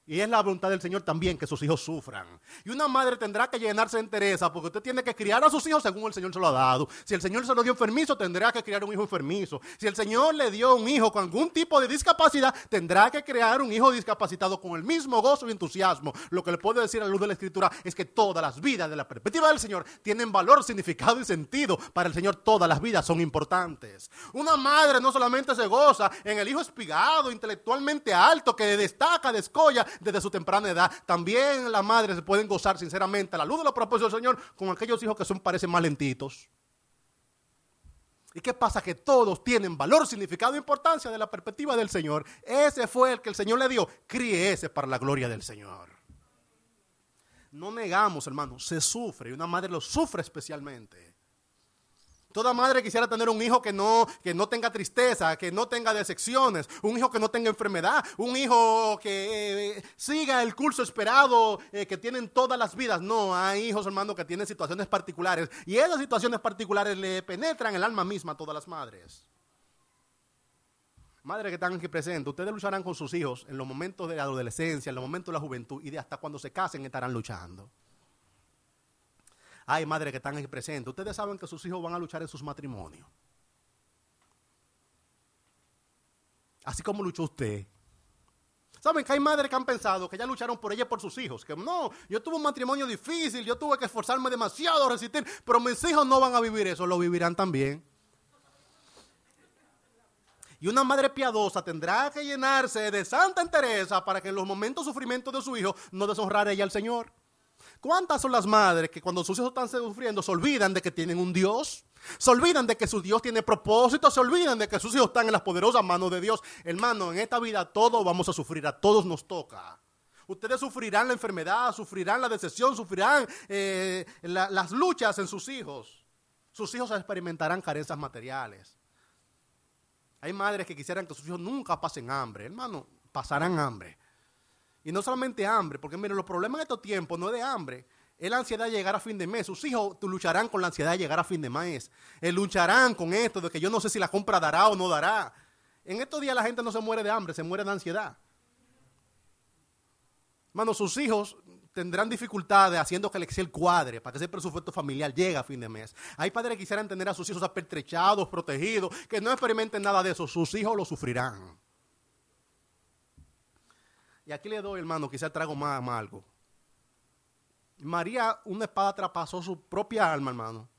Y es la voluntad del Señor también que sus hijos sufran. Y una madre tendrá que llenarse de entereza porque usted tiene que criar a sus hijos según el Señor se lo ha dado. Si el Señor se lo dio enfermizo, tendrá que criar un hijo enfermizo. Si el Señor le dio un hijo con algún tipo de discapacidad, tendrá que crear un hijo discapacitado con el mismo gozo y entusiasmo. Lo que le puedo decir a la luz de la Escritura es que todas las vidas de la perspectiva del Señor tienen valor, significado y sentido. Para el Señor todas las vidas son importantes. Una madre no solamente se goza en el hijo espigado, intelectualmente alto, que destaca, descolla, desde su temprana edad. También las madres se pueden gozar sinceramente a la luz de los propósitos del Señor con aquellos hijos que son parecen más lentitos. ¿Y qué pasa? Que todos tienen valor, significado e importancia de la perspectiva del Señor. Ese fue el que el Señor le dio. Críe ese para la gloria del Señor. No negamos, hermano, se sufre y una madre lo sufre especialmente. Toda madre quisiera tener un hijo que no, que no tenga tristeza, que no tenga decepciones, un hijo que no tenga enfermedad, un hijo que eh, siga el curso esperado eh, que tienen todas las vidas. No, hay hijos, hermano, que tienen situaciones particulares y esas situaciones particulares le penetran el alma misma a todas las madres. Madres que están aquí presentes, ustedes lucharán con sus hijos en los momentos de la adolescencia, en los momentos de la juventud y de hasta cuando se casen estarán luchando. Hay madres que están aquí presentes. Ustedes saben que sus hijos van a luchar en sus matrimonios. Así como luchó usted. ¿Saben que hay madres que han pensado que ya lucharon por ella y por sus hijos? Que no, yo tuve un matrimonio difícil, yo tuve que esforzarme demasiado a resistir, pero mis hijos no van a vivir eso, lo vivirán también. Y una madre piadosa tendrá que llenarse de santa entereza para que en los momentos de sufrimiento de su hijo no deshonrara ella al Señor. ¿Cuántas son las madres que cuando sus hijos están sufriendo se olvidan de que tienen un Dios? Se olvidan de que su Dios tiene propósito, se olvidan de que sus hijos están en las poderosas manos de Dios. Hermano, en esta vida todos vamos a sufrir, a todos nos toca. Ustedes sufrirán la enfermedad, sufrirán la decepción, sufrirán eh, las luchas en sus hijos. Sus hijos experimentarán carencias materiales. Hay madres que quisieran que sus hijos nunca pasen hambre. Hermano, pasarán hambre. Y no solamente hambre, porque miren, los problemas de estos tiempos no es de hambre, es la ansiedad de llegar a fin de mes. Sus hijos lucharán con la ansiedad de llegar a fin de mes. Eh, lucharán con esto de que yo no sé si la compra dará o no dará. En estos días la gente no se muere de hambre, se muere de ansiedad. Hermano, sus hijos tendrán dificultades haciendo que el Excel cuadre para que ese presupuesto familiar llegue a fin de mes. Hay padres que quisieran tener a sus hijos apertrechados, protegidos, que no experimenten nada de eso. Sus hijos lo sufrirán. Y aquí le doy, hermano, quizá trago más, algo. María, una espada traspasó su propia alma, hermano.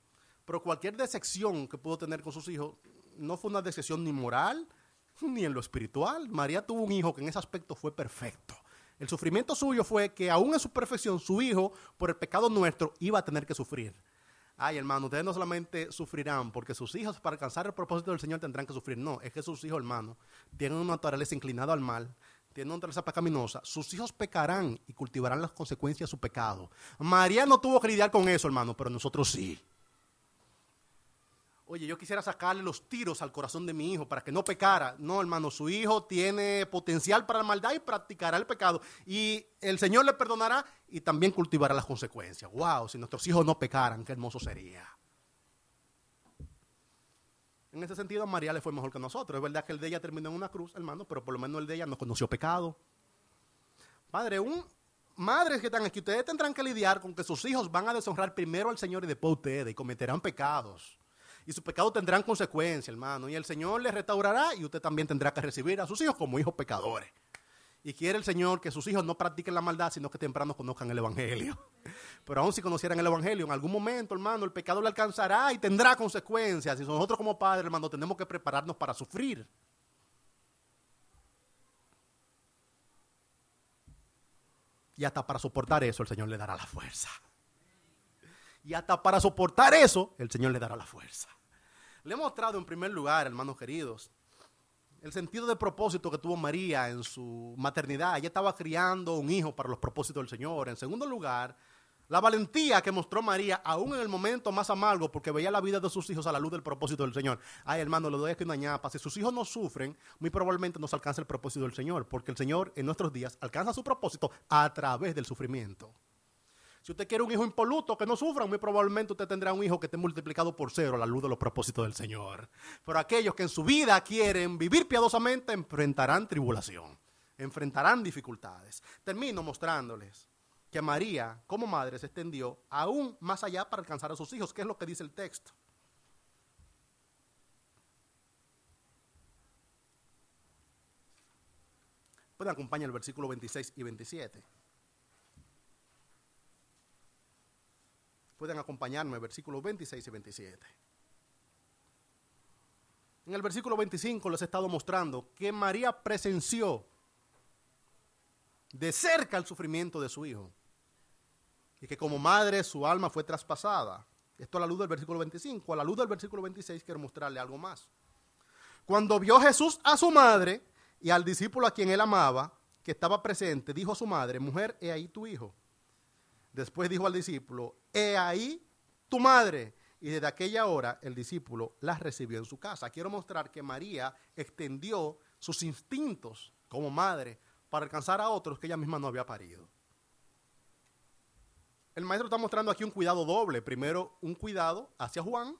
Pero cualquier decepción que pudo tener con sus hijos no fue una decepción ni moral ni en lo espiritual. María tuvo un hijo que en ese aspecto fue perfecto. El sufrimiento suyo fue que aún en su perfección, su hijo, por el pecado nuestro, iba a tener que sufrir. Ay, hermano, ustedes no solamente sufrirán porque sus hijos para alcanzar el propósito del Señor tendrán que sufrir. No, es que sus hijos, hermano, tienen una naturaleza inclinada al mal, tienen una naturaleza pecaminosa. Sus hijos pecarán y cultivarán las consecuencias de su pecado. María no tuvo que lidiar con eso, hermano, pero nosotros sí. Oye, yo quisiera sacarle los tiros al corazón de mi hijo para que no pecara. No, hermano, su hijo tiene potencial para la maldad y practicará el pecado. Y el Señor le perdonará y también cultivará las consecuencias. Wow, si nuestros hijos no pecaran, qué hermoso sería. En ese sentido, a María le fue mejor que nosotros. Es verdad que el de ella terminó en una cruz, hermano, pero por lo menos el de ella no conoció pecado. Padre, un, madres que están aquí, ustedes tendrán que lidiar con que sus hijos van a deshonrar primero al Señor y después a ustedes y cometerán pecados y sus pecados tendrán consecuencias, hermano. Y el Señor les restaurará y usted también tendrá que recibir a sus hijos como hijos pecadores. Y quiere el Señor que sus hijos no practiquen la maldad, sino que temprano conozcan el Evangelio. Pero aún si conocieran el Evangelio, en algún momento, hermano, el pecado le alcanzará y tendrá consecuencias. Y nosotros como padres, hermano, tenemos que prepararnos para sufrir. Y hasta para soportar eso, el Señor le dará la fuerza. Y hasta para soportar eso, el Señor le dará la fuerza. Le he mostrado en primer lugar, hermanos queridos, el sentido de propósito que tuvo María en su maternidad. Ella estaba criando un hijo para los propósitos del Señor. En segundo lugar, la valentía que mostró María, aún en el momento más amargo, porque veía la vida de sus hijos a la luz del propósito del Señor. Ay, hermano, le doy aquí una ñapa. Si sus hijos no sufren, muy probablemente no se alcanza el propósito del Señor, porque el Señor en nuestros días alcanza su propósito a través del sufrimiento. Si usted quiere un hijo impoluto que no sufra, muy probablemente usted tendrá un hijo que esté multiplicado por cero a la luz de los propósitos del Señor. Pero aquellos que en su vida quieren vivir piadosamente enfrentarán tribulación, enfrentarán dificultades. Termino mostrándoles que María, como madre, se extendió aún más allá para alcanzar a sus hijos, que es lo que dice el texto. Pueden acompañar el versículo 26 y 27. Pueden acompañarme, versículos 26 y 27. En el versículo 25 les he estado mostrando que María presenció de cerca el sufrimiento de su hijo y que como madre su alma fue traspasada. Esto a la luz del versículo 25. A la luz del versículo 26 quiero mostrarle algo más. Cuando vio Jesús a su madre y al discípulo a quien él amaba, que estaba presente, dijo a su madre, mujer, he ahí tu hijo. Después dijo al discípulo, he ahí tu madre. Y desde aquella hora el discípulo la recibió en su casa. Quiero mostrar que María extendió sus instintos como madre para alcanzar a otros que ella misma no había parido. El maestro está mostrando aquí un cuidado doble. Primero, un cuidado hacia Juan,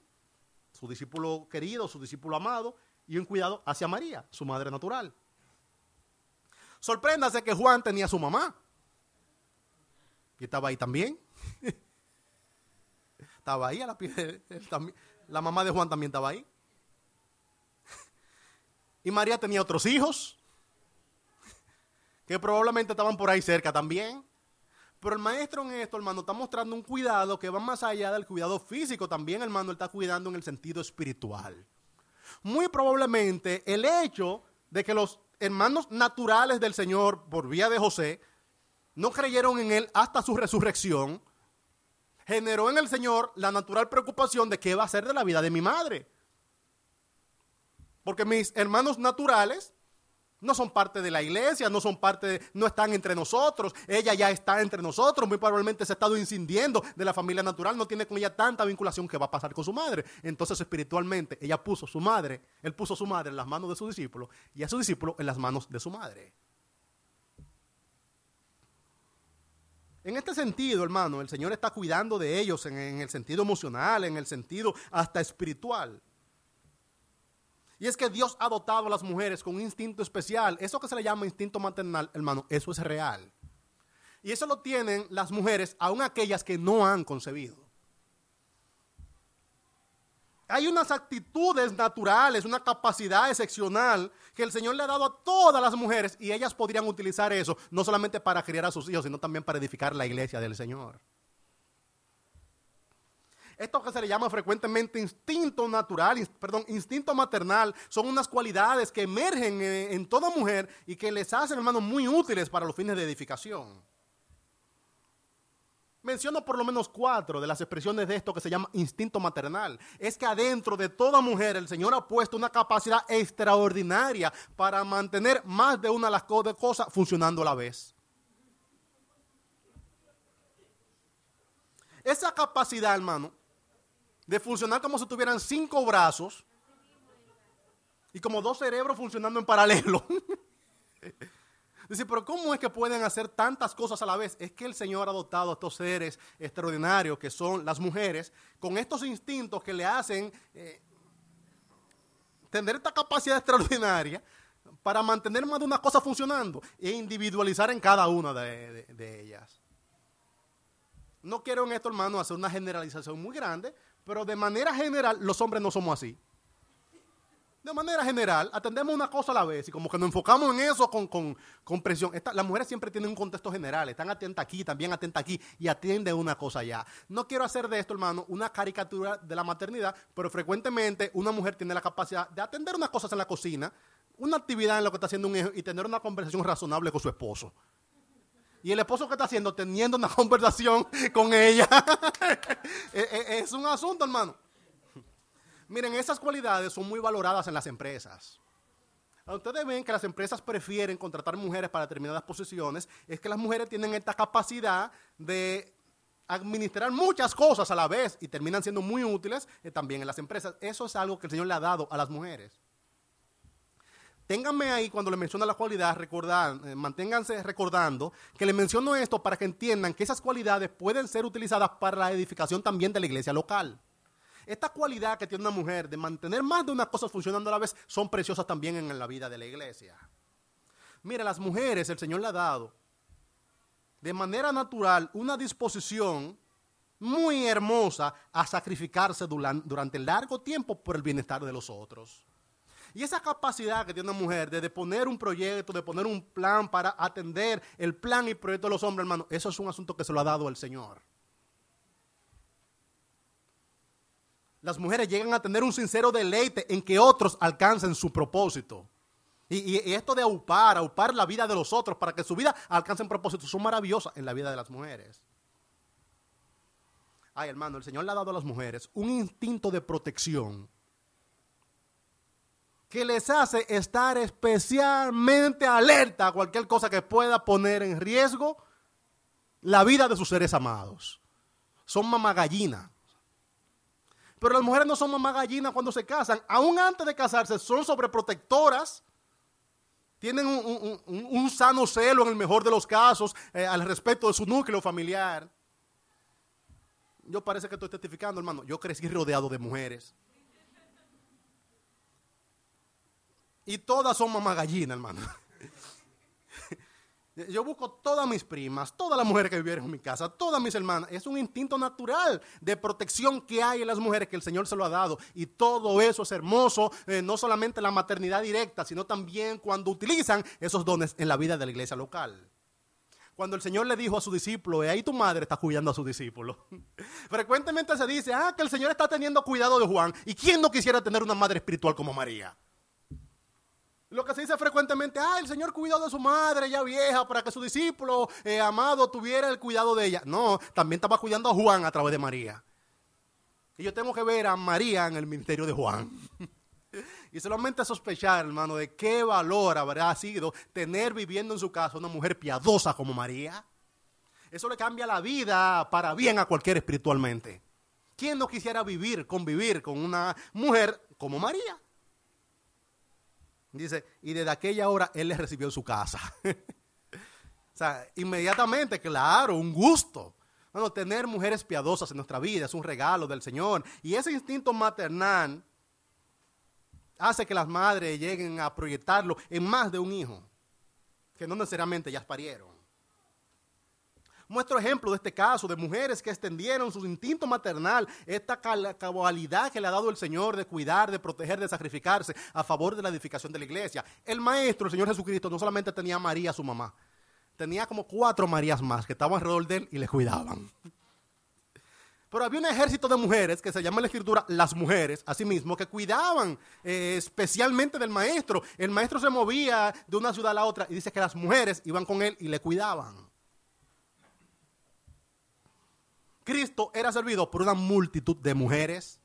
su discípulo querido, su discípulo amado, y un cuidado hacia María, su madre natural. Sorpréndase que Juan tenía su mamá. Y estaba ahí también. estaba ahí, a la, la mamá de Juan también estaba ahí. Y María tenía otros hijos que probablemente estaban por ahí cerca también. Pero el maestro en esto, hermano, está mostrando un cuidado que va más allá del cuidado físico. También, hermano, él está cuidando en el sentido espiritual. Muy probablemente el hecho de que los hermanos naturales del Señor, por vía de José, no creyeron en él hasta su resurrección, generó en el Señor la natural preocupación de qué va a ser de la vida de mi madre. Porque mis hermanos naturales no son parte de la iglesia, no son parte, de, no están entre nosotros. Ella ya está entre nosotros, muy probablemente se ha estado incidiendo de la familia natural, no tiene con ella tanta vinculación que va a pasar con su madre. Entonces, espiritualmente, ella puso su madre, él puso su madre en las manos de su discípulo y a su discípulo en las manos de su madre. En este sentido, hermano, el Señor está cuidando de ellos en, el sentido emocional, en el sentido hasta espiritual. Y es que Dios ha dotado a las mujeres con un instinto especial. Eso que se le llama instinto maternal, hermano, eso es real. Y eso lo tienen las mujeres, aun aquellas que no han concebido. Hay unas actitudes naturales, una capacidad excepcional que el Señor le ha dado a todas las mujeres y ellas podrían utilizar eso, no solamente para criar a sus hijos, sino también para edificar la iglesia del Señor. Esto que se le llama frecuentemente instinto natural, perdón, instinto maternal, son unas cualidades que emergen en, toda mujer y que les hacen, hermanos, muy útiles para los fines de edificación. Menciono por lo menos cuatro de las expresiones de esto que se llama instinto maternal. Es que adentro de toda mujer el Señor ha puesto una capacidad extraordinaria para mantener más de una de las cosas funcionando a la vez. Esa capacidad, hermano, de funcionar como si tuvieran cinco brazos y como dos cerebros funcionando en paralelo. Dice, pero ¿cómo es que pueden hacer tantas cosas a la vez? Es que el Señor ha dotado a estos seres extraordinarios que son las mujeres con estos instintos que le hacen eh, tener esta capacidad extraordinaria para mantener más de una cosa funcionando e individualizar en cada una de ellas. No quiero en esto, hermano, hacer una generalización muy grande, pero de manera general, los hombres no somos así. De manera general, atendemos una cosa a la vez y como que nos enfocamos en eso con, con, presión. las mujeres siempre tienen un contexto general, están atentas aquí, también atentas aquí y atienden una cosa allá. No quiero hacer de esto, hermano, una caricatura de la maternidad, pero frecuentemente una mujer tiene la capacidad de atender unas cosas en la cocina, una actividad en lo que está haciendo un hijo y tener una conversación razonable con su esposo. Y el esposo que está haciendo, teniendo una conversación con ella. Es un asunto, hermano. Miren, esas cualidades son muy valoradas en las empresas. Ustedes ven que las empresas prefieren contratar mujeres para determinadas posiciones, es que las mujeres tienen esta capacidad de administrar muchas cosas a la vez y terminan siendo muy útiles eh, también en las empresas. Eso es algo que el Señor le ha dado a las mujeres. Ténganme ahí cuando le menciono la cualidad, recordar, eh, manténganse recordando que le menciono esto para que entiendan que esas cualidades pueden ser utilizadas para la edificación también de la iglesia local. Esta cualidad que tiene una mujer de mantener más de una cosa funcionando a la vez son preciosas también en la vida de la iglesia. Mire, las mujeres el Señor le ha dado de manera natural una disposición muy hermosa a sacrificarse durante largo tiempo por el bienestar de los otros. Y esa capacidad que tiene una mujer de, poner un proyecto, de poner un plan para atender el plan y proyecto de los hombres, hermano, eso es un asunto que se lo ha dado el Señor. Las mujeres llegan a tener un sincero deleite en que otros alcancen su propósito. Y, esto de aupar, aupar la vida de los otros para que su vida alcance un propósito, son maravillosas en la vida de las mujeres. Ay, hermano, el Señor le ha dado a las mujeres un instinto de protección que les hace estar especialmente alerta a cualquier cosa que pueda poner en riesgo la vida de sus seres amados. Son mamagallina. Pero las mujeres no son mamagallina cuando se casan. Aún antes de casarse son sobreprotectoras. Tienen un, sano celo en el mejor de los casos eh, al respecto de su núcleo familiar. Yo parece que estoy testificando, hermano. Yo crecí rodeado de mujeres. Y todas son mamá gallina, hermano. Yo busco todas mis primas, todas las mujeres que vivieron en mi casa, todas mis hermanas. Es un instinto natural de protección que hay en las mujeres que el Señor se lo ha dado. Y todo eso es hermoso, eh, no solamente la maternidad directa, sino también cuando utilizan esos dones en la vida de la iglesia local. Cuando el Señor le dijo a su discípulo, ahí tu madre está cuidando a su discípulo. Frecuentemente se dice, ah, que el Señor está teniendo cuidado de Juan. ¿Y quién no quisiera tener una madre espiritual como María? Lo que se dice frecuentemente, ah, el Señor cuidó de su madre ya vieja para que su discípulo eh, amado tuviera el cuidado de ella. No, también estaba cuidando a Juan a través de María. Y yo tengo que ver a María en el ministerio de Juan. y solamente sospechar, hermano, de qué valor habrá sido tener viviendo en su casa una mujer piadosa como María. Eso le cambia la vida para bien a cualquier espiritualmente. ¿Quién no quisiera vivir, convivir con una mujer como María? Dice, y desde aquella hora él le recibió en su casa. o sea, inmediatamente, claro, un gusto. Bueno, tener mujeres piadosas en nuestra vida es un regalo del Señor. Y ese instinto maternal hace que las madres lleguen a proyectarlo en más de un hijo, que no necesariamente ya parieron. Muestro ejemplo de este caso de mujeres que extendieron su instinto maternal, esta cabalidad que le ha dado el Señor de cuidar, de proteger, de sacrificarse a favor de la edificación de la iglesia. El maestro, el Señor Jesucristo, no solamente tenía a María, su mamá, tenía como cuatro Marías más que estaban alrededor de él y le cuidaban. Pero había un ejército de mujeres que se llama en la escritura las mujeres, asimismo, que cuidaban eh, especialmente del maestro. El maestro se movía de una ciudad a la otra y dice que las mujeres iban con él y le cuidaban. Cristo era servido por una multitud de mujeres.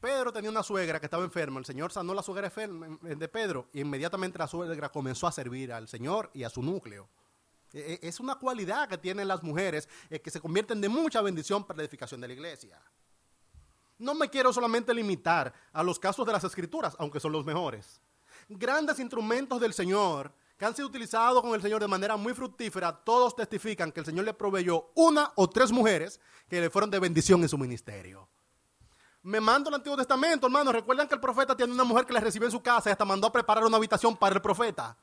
Pedro tenía una suegra que estaba enferma. El Señor sanó la suegra de Pedro y inmediatamente la suegra comenzó a servir al Señor y a su núcleo. E, e, es una cualidad que tienen las mujeres eh, que se convierten de mucha bendición para la edificación de la iglesia. No me quiero solamente limitar a los casos de las escrituras, aunque son los mejores. Grandes instrumentos del Señor que han sido utilizados con el Señor de manera muy fructífera, todos testifican que el Señor le proveyó una o tres mujeres que le fueron de bendición en su ministerio. Me mando el Antiguo Testamento, hermano. Recuerdan que el profeta tiene una mujer que le recibió en su casa y hasta mandó a preparar una habitación para el profeta.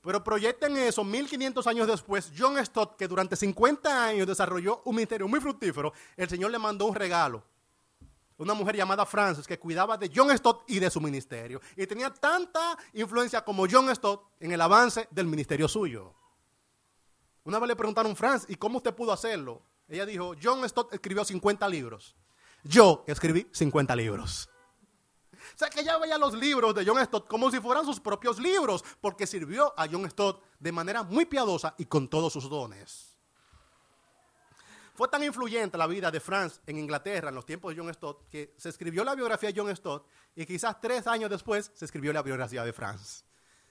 Pero proyecten eso, 1500 años después, John Stott, que durante 50 años desarrolló un ministerio muy fructífero, el Señor le mandó un regalo una mujer llamada Frances que cuidaba de John Stott y de su ministerio. Y tenía tanta influencia como John Stott en el avance del ministerio suyo. Una vez le preguntaron, Frances, ¿y cómo usted pudo hacerlo? Ella dijo, John Stott escribió 50 libros. Yo escribí 50 libros. O sea que ella veía los libros de John Stott como si fueran sus propios libros, porque sirvió a John Stott de manera muy piadosa y con todos sus dones. Fue tan influyente la vida de Franz en Inglaterra en los tiempos de John Stott que se escribió la biografía de John Stott y quizás tres años después se escribió la biografía de Franz.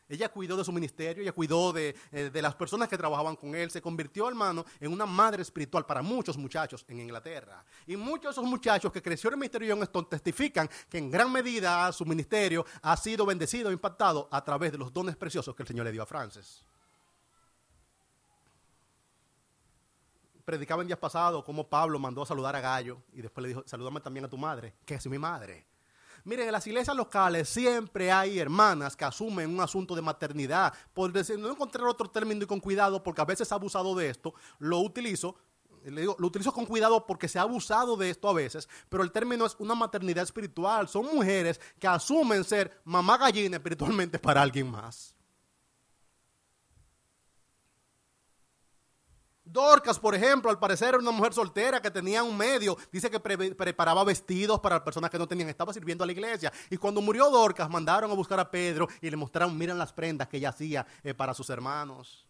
Ella cuidó de su ministerio, ella cuidó de, eh, de, las personas que trabajaban con él, se convirtió, hermano, en una madre espiritual para muchos muchachos en Inglaterra. Y muchos de esos muchachos que crecieron en el ministerio de John Stott testifican que en gran medida su ministerio ha sido bendecido, impactado a través de los dones preciosos que el Señor le dio a Francis. Predicaba en días pasados cómo Pablo mandó a saludar a Gallo y después le dijo, salúdame también a tu madre, que es mi madre. Miren, en las iglesias locales siempre hay hermanas que asumen un asunto de maternidad. Por decir, no encontrar otro término y con cuidado, porque a veces ha abusado de esto, lo utilizo. Le digo, lo utilizo con cuidado porque se ha abusado de esto a veces, pero el término es una maternidad espiritual. Son mujeres que asumen ser mamá gallina espiritualmente para alguien más. Dorcas, por ejemplo, al parecer era una mujer soltera que tenía un medio, dice que preparaba vestidos para personas que no tenían, estaba sirviendo a la iglesia. Y cuando murió Dorcas, mandaron a buscar a Pedro y le mostraron, miren las prendas que ella hacía eh, para sus hermanos.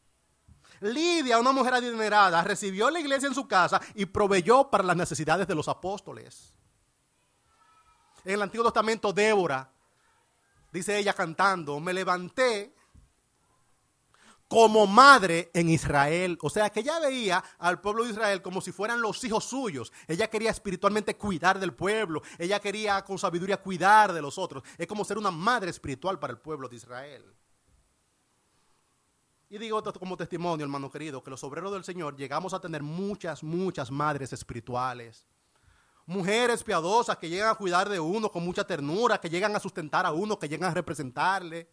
Lidia, una mujer adinerada, recibió la iglesia en su casa y proveyó para las necesidades de los apóstoles. En el Antiguo Testamento, Débora, dice ella cantando, me levanté como madre en Israel. O sea, que ella veía al pueblo de Israel como si fueran los hijos suyos. Ella quería espiritualmente cuidar del pueblo. Ella quería con sabiduría cuidar de los otros. Es como ser una madre espiritual para el pueblo de Israel. Y digo como testimonio, hermano querido, que los obreros del Señor llegamos a tener muchas, muchas madres espirituales. Mujeres piadosas que llegan a cuidar de uno con mucha ternura, que llegan a sustentar a uno, que llegan a representarle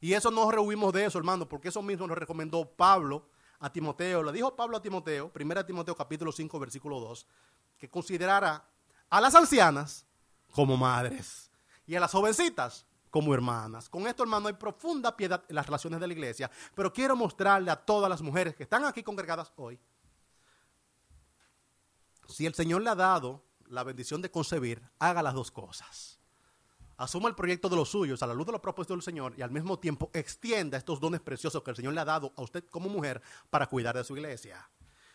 Y eso no rehuimos de eso, hermano, porque eso mismo nos recomendó Pablo a Timoteo. Le dijo Pablo a Timoteo, 1 Timoteo capítulo 5, versículo 2, que considerara a las ancianas como madres y a las jovencitas como hermanas. Con esto, hermano, hay profunda piedad en las relaciones de la iglesia, pero quiero mostrarle a todas las mujeres que están aquí congregadas hoy, si el Señor le ha dado la bendición de concebir, haga las dos cosas. Asuma el proyecto de los suyos a la luz de los propósitos del Señor y al mismo tiempo extienda estos dones preciosos que el Señor le ha dado a usted como mujer para cuidar de su iglesia.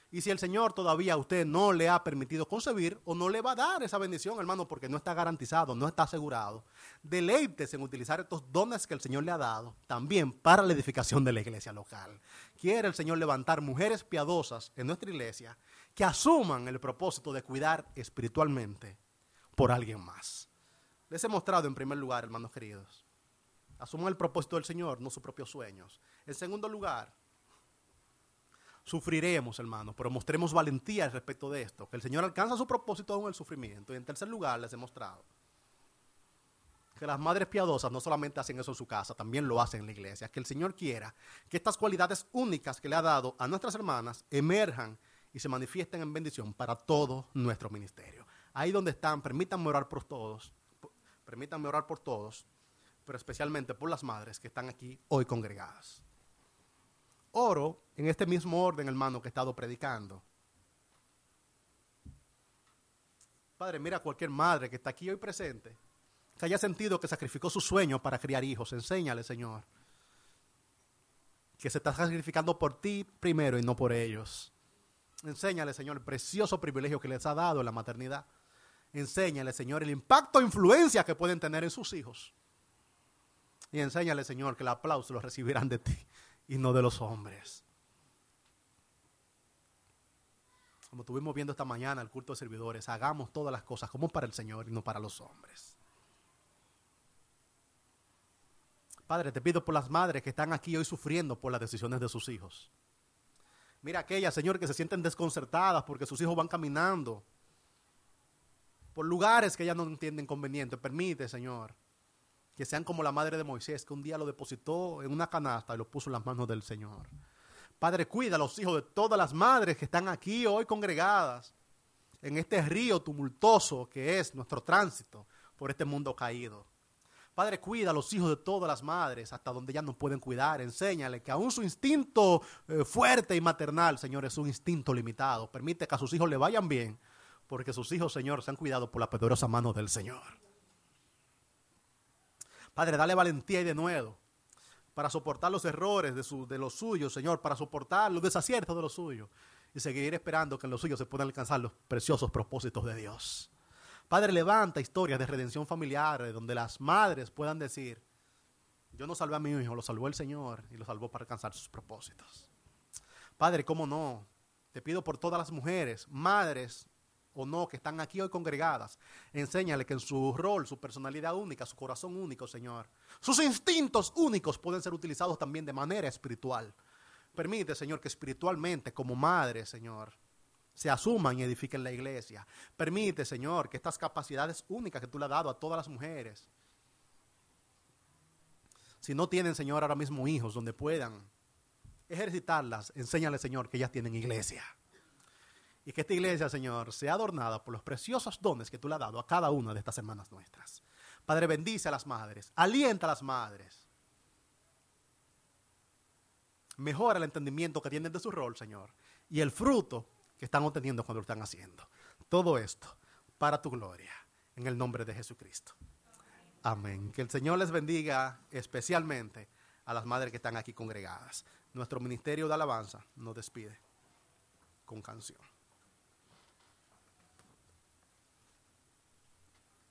Y si el Señor todavía a usted no le ha permitido concebir o no le va a dar esa bendición, hermano, porque no está garantizado, no está asegurado, deleítese en utilizar estos dones que el Señor le ha dado también para la edificación de la iglesia local. Quiere el Señor levantar mujeres piadosas en nuestra iglesia que asuman el propósito de cuidar espiritualmente por alguien más. Les he mostrado en primer lugar, hermanos queridos, asuman el propósito del Señor, no sus propios sueños. En segundo lugar, sufriremos, hermanos, pero mostremos valentía respecto de esto, que el Señor alcanza su propósito en el sufrimiento. Y en tercer lugar, les he mostrado que las madres piadosas no solamente hacen eso en su casa, también lo hacen en la iglesia. Que el Señor quiera que estas cualidades únicas que le ha dado a nuestras hermanas emerjan y se manifiesten en bendición para todo nuestro ministerio. Ahí donde están, permítanme orar por todos, permítanme orar por todos, pero especialmente por las madres que están aquí hoy congregadas oro en este mismo orden, hermano, que he estado predicando. Padre, mira a cualquier madre que está aquí hoy presente, que haya sentido que sacrificó su sueño para criar hijos. Enséñale, Señor, que se está sacrificando por ti primero y no por ellos. Enséñale, Señor, el precioso privilegio que les ha dado la maternidad. Enséñale, Señor, el impacto e influencia que pueden tener en sus hijos. Y enséñale, Señor, que el aplauso lo recibirán de ti y no de los hombres. Como estuvimos viendo esta mañana el culto de servidores, hagamos todas las cosas como para el Señor y no para los hombres. Padre, te pido por las madres que están aquí hoy sufriendo por las decisiones de sus hijos. Mira aquellas, Señor, que se sienten desconcertadas porque sus hijos van caminando por lugares que ellas no entienden conveniente. Permite, Señor, que sean como la madre de Moisés, que un día lo depositó en una canasta y lo puso en las manos del Señor. Padre, cuida a los hijos de todas las madres que están aquí hoy congregadas en este río tumultuoso que es nuestro tránsito por este mundo caído. Padre, cuida a los hijos de todas las madres hasta donde ya no pueden cuidar. Enséñale que aún su instinto eh, fuerte y maternal, Señor, es un instinto limitado. Permite que a sus hijos le vayan bien, porque sus hijos, Señor, se han cuidado por la poderosa mano del Señor. Padre, dale valentía y de nuevo para soportar los errores de, su, de los suyos, Señor, para soportar los desaciertos de los suyos y seguir esperando que en los suyos se puedan alcanzar los preciosos propósitos de Dios. Padre, levanta historias de redención familiar donde las madres puedan decir, yo no salvé a mi hijo, lo salvó el Señor y lo salvó para alcanzar sus propósitos. Padre, ¿cómo no? Te pido por todas las mujeres, madres o no que están aquí hoy congregadas, enséñale que en su rol, su personalidad única, su corazón único, Señor, sus instintos únicos pueden ser utilizados también de manera espiritual. Permite, Señor, que espiritualmente, como madre, Señor, se asuman y edifiquen la iglesia. Permite, Señor, que estas capacidades únicas que tú le has dado a todas las mujeres, si no tienen, Señor, ahora mismo hijos donde puedan ejercitarlas, enséñale, Señor, que ellas tienen iglesia. Y que esta iglesia, Señor, sea adornada por los preciosos dones que tú le has dado a cada una de estas hermanas nuestras. Padre, bendice a las madres, alienta a las madres. Mejora el entendimiento que tienen de su rol, Señor, y el fruto que están obteniendo cuando lo están haciendo. Todo esto para tu gloria, en el nombre de Jesucristo. Amén. Que el Señor les bendiga especialmente a las madres que están aquí congregadas. Nuestro ministerio de alabanza nos despide con canción.